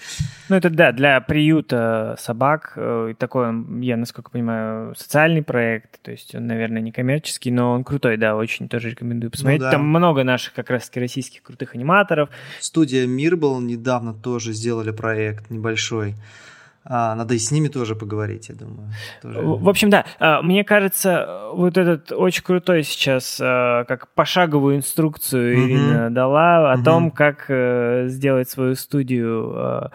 Ну, это да, для приюта собак. Э, такой, я, насколько понимаю, социальный проект. То есть он, наверное, не коммерческий, но он крутой, да, очень тоже рекомендую посмотреть. Ну, да. Там много наших как раз-таки российских крутых аниматоров. Студия Мир был недавно тоже сделали проект небольшой. А, надо и с ними тоже поговорить, я думаю. Тоже. В общем, да, а, мне кажется, вот этот очень крутой сейчас, а, как пошаговую инструкцию mm-hmm. Ирина дала о mm-hmm. том, как э, сделать свою студию,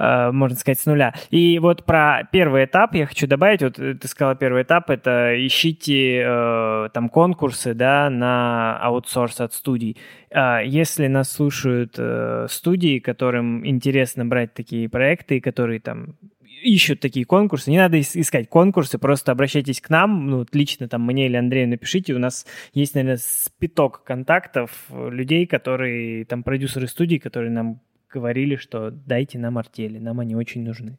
можно сказать, с нуля. И вот про первый этап я хочу добавить, вот ты сказала первый этап, это ищите э, там конкурсы, да, на аутсорс от студий. Если нас слушают э, студии, которым интересно брать такие проекты, которые там ищут такие конкурсы. Не надо искать конкурсы, просто обращайтесь к нам, ну, лично там мне или Андрею напишите. У нас есть, наверное, спиток контактов людей, которые, там, продюсеры студии, которые нам говорили, что дайте нам артели, нам они очень нужны.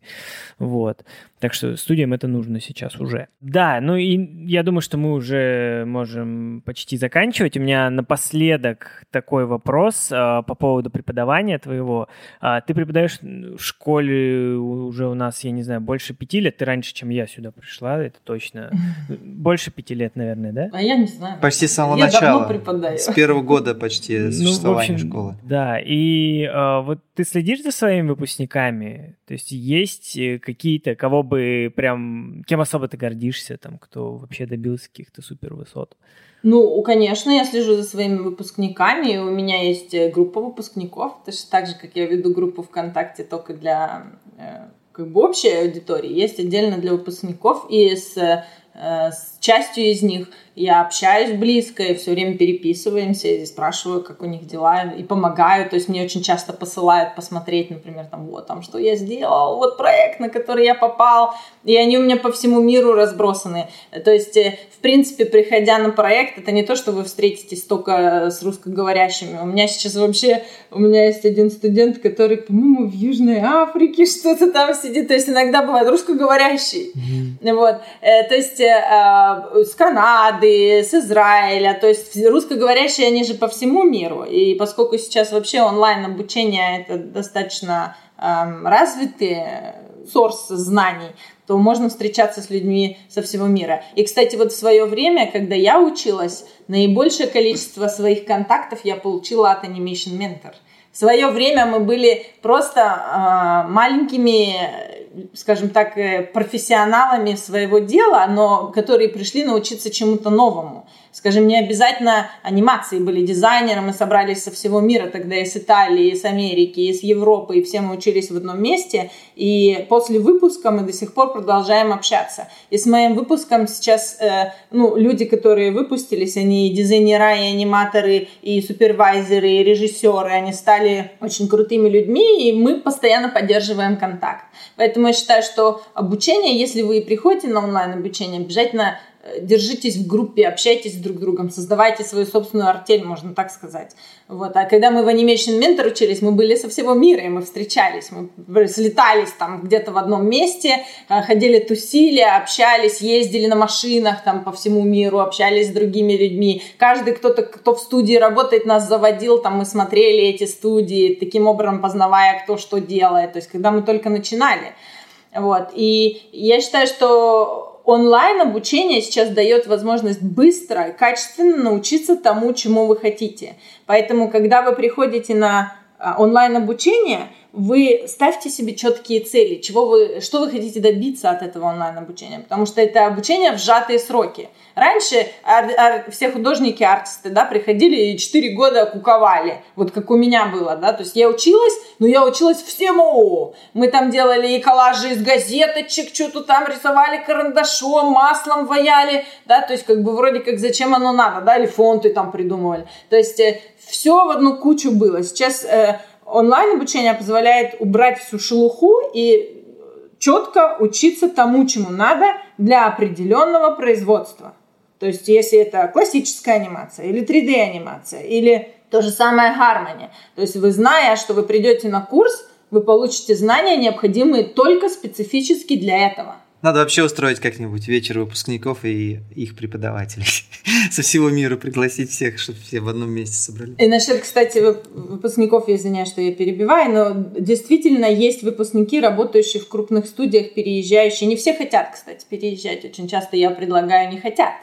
Вот. Так что студиям это нужно сейчас уже. Да, ну и я думаю, что мы уже можем почти заканчивать. У меня напоследок такой вопрос а, по поводу преподавания твоего. А, ты преподаешь в школе уже у нас, я не знаю, больше пяти лет. Ты раньше, чем я сюда пришла, это точно. [LAUGHS] Больше пяти лет, наверное, да? А я не знаю. Почти с самого я начала. Давно преподаю. С первого года почти существования [LAUGHS] ну, в общем, школы. Да, и а, вот ты следишь за своими выпускниками? То есть есть э, какие-то, кого бы прям, кем особо ты гордишься, там, кто вообще добился каких-то супер высот? Ну, конечно, я слежу за своими выпускниками. У меня есть э, группа выпускников, точно так же, как я веду группу ВКонтакте только для э, как бы общей аудитории, есть отдельно для выпускников, и с, с частью из них я общаюсь близко и все время переписываемся, и спрашиваю, как у них дела, и помогаю. То есть мне очень часто посылают посмотреть, например, там, вот, там, что я сделал, вот проект, на который я попал, и они у меня по всему миру разбросаны. То есть, э, в принципе, приходя на проект, это не то, что вы встретитесь только с русскоговорящими. У меня сейчас вообще, у меня есть один студент, который, по-моему, в Южной Африке [LAUGHS] что-то там сидит, то есть иногда бывает русскоговорящий. Mm-hmm. Вот. Э, то есть, э, с Канады, с Израиля, то есть русскоговорящие они же по всему миру. И поскольку сейчас вообще онлайн обучение это достаточно эм, развитый сорс знаний, то можно встречаться с людьми со всего мира. И, кстати, вот в свое время, когда я училась, наибольшее количество своих контактов я получила от Animation Mentor. В свое время мы были просто э, маленькими скажем так, э, профессионалами своего дела, но которые пришли научиться чему-то новому. Скажем, не обязательно анимации были дизайнером, мы собрались со всего мира, тогда из Италии, из Америки, из Европы, и все мы учились в одном месте. И после выпуска мы до сих пор продолжаем общаться. И с моим выпуском сейчас, э, ну, люди, которые выпустились, они и дизайнера, и аниматоры, и супервайзеры, и режиссеры, они стали очень крутыми людьми, и мы постоянно поддерживаем контакт. Поэтому я считаю, что обучение, если вы приходите на онлайн обучение, обязательно держитесь в группе, общайтесь друг с другом, создавайте свою собственную артель, можно так сказать. Вот. А когда мы в Animation Mentor учились, мы были со всего мира, и мы встречались, мы слетались там где-то в одном месте, э, ходили тусили, общались, ездили на машинах там по всему миру, общались с другими людьми. Каждый кто-то, кто в студии работает, нас заводил, там мы смотрели эти студии, таким образом познавая, кто что делает. То есть, когда мы только начинали. Вот. И я считаю, что онлайн обучение сейчас дает возможность быстро и качественно научиться тому, чему вы хотите. Поэтому, когда вы приходите на а, онлайн обучение, вы ставьте себе четкие цели, чего вы, что вы хотите добиться от этого онлайн-обучения, потому что это обучение в сжатые сроки. Раньше ар, ар, все художники, артисты, да, приходили и 4 года куковали, вот как у меня было, да, то есть я училась, но я училась всему. Мы там делали и коллажи из газеточек, что-то там рисовали карандашом, маслом ваяли, да, то есть как бы вроде как зачем оно надо, да, или фонты там придумывали. То есть э, все в одну кучу было. Сейчас э, онлайн обучение позволяет убрать всю шелуху и четко учиться тому, чему надо для определенного производства. То есть, если это классическая анимация или 3D-анимация, или то же самое Harmony. То есть, вы зная, что вы придете на курс, вы получите знания, необходимые только специфически для этого. Надо вообще устроить как-нибудь вечер выпускников и их преподавателей. [LAUGHS] Со всего мира пригласить всех, чтобы все в одном месте собрались. И насчет, кстати, выпускников, я извиняюсь, что я перебиваю, но действительно есть выпускники, работающие в крупных студиях, переезжающие. Не все хотят, кстати, переезжать. Очень часто я предлагаю, не хотят.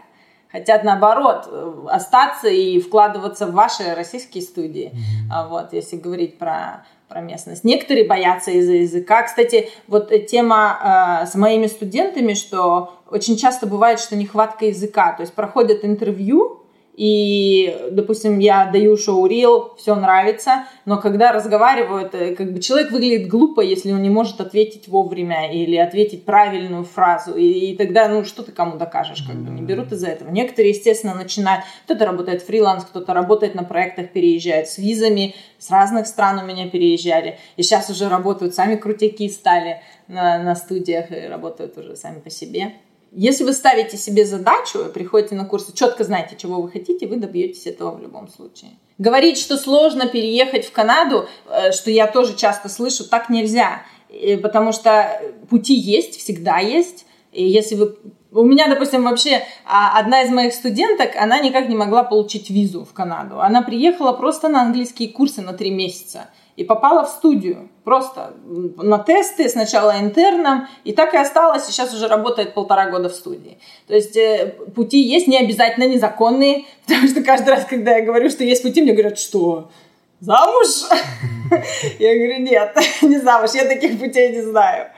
Хотят, наоборот, остаться и вкладываться в ваши российские студии. Mm-hmm. Вот, если говорить про про местность. Некоторые боятся из-за языка. Кстати, вот тема э, с моими студентами, что очень часто бывает, что нехватка языка. То есть проходят интервью, и, допустим, я даю шоу Рил, все нравится, но когда разговаривают, э, как бы человек выглядит глупо, если он не может ответить вовремя или ответить правильную фразу, и, и тогда, ну, что ты кому докажешь, как бы, не берут из-за этого. Некоторые, естественно, начинают, кто-то работает фриланс, кто-то работает на проектах, переезжает с визами, с разных стран у меня переезжали, и сейчас уже работают, сами крутяки стали на, на студиях, и работают уже сами по себе. Если вы ставите себе задачу и приходите на курсы, четко знаете, чего вы хотите, вы добьетесь этого в любом случае. Говорить, что сложно переехать в Канаду, э, что я тоже часто слышу, так нельзя. Потому что пути есть, всегда есть. И если вы у меня, допустим, вообще а, одна из моих студенток, она никак не могла получить визу в Канаду. Она приехала просто на английские курсы на три месяца и попала в студию. Просто на тесты, сначала интерном, и так и осталась, сейчас уже работает полтора года в студии. То есть э, пути есть, не обязательно незаконные, [LAUGHS] потому что каждый раз, когда я говорю, что есть пути, мне говорят, что замуж? [LAUGHS] Я говорю, нет, [LAUGHS] не замуж, я таких путей не знаю.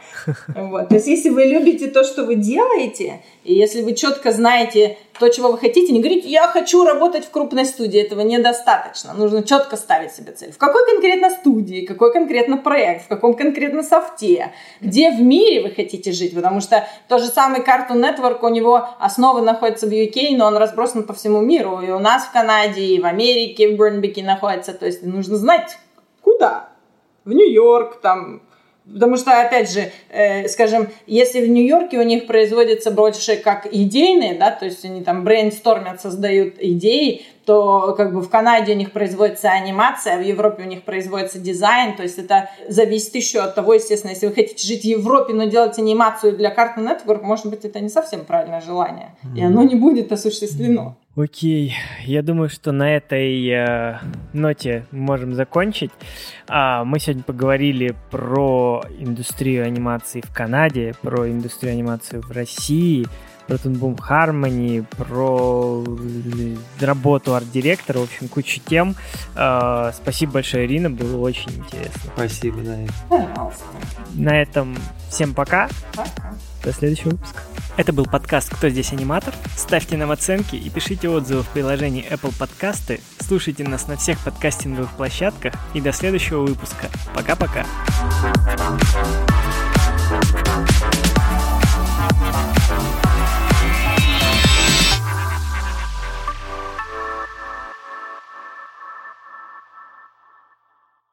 Вот. То есть, если вы любите то, что вы делаете, и если вы четко знаете то, чего вы хотите, не говорите, я хочу работать в крупной студии, этого недостаточно. Нужно четко ставить себе цель. В какой конкретно студии, какой конкретно проект, в каком конкретно софте, где в мире вы хотите жить, потому что тот же самый Cartoon Network, у него основы находятся в UK, но он разбросан по всему миру, и у нас в Канаде, и в Америке, в Бернбеке находится, то есть нужно знать, куда. В Нью-Йорк, там, Потому что, опять же, э, скажем, если в Нью-Йорке у них производится больше как идейные, да, то есть они там брейнстормят, создают идеи, то как бы в Канаде у них производится анимация, в Европе у них производится дизайн, то есть это зависит еще от того, естественно, если вы хотите жить в Европе, но делать анимацию для Cartoon Network, может быть, это не совсем правильное желание, mm-hmm. и оно не будет осуществлено. Окей, я думаю, что на этой э, ноте можем закончить. А, мы сегодня поговорили про индустрию анимации в Канаде, про индустрию анимации в России, про Тунбум Harmony, про работу арт-директора, в общем, кучу тем. Э, спасибо большое, Ирина, было очень интересно. Спасибо, да. Пожалуйста. На этом всем пока. Пока. До следующего выпуска. Это был подкаст «Кто здесь аниматор?». Ставьте нам оценки и пишите отзывы в приложении Apple Подкасты. Слушайте нас на всех подкастинговых площадках. И до следующего выпуска. Пока-пока. thank you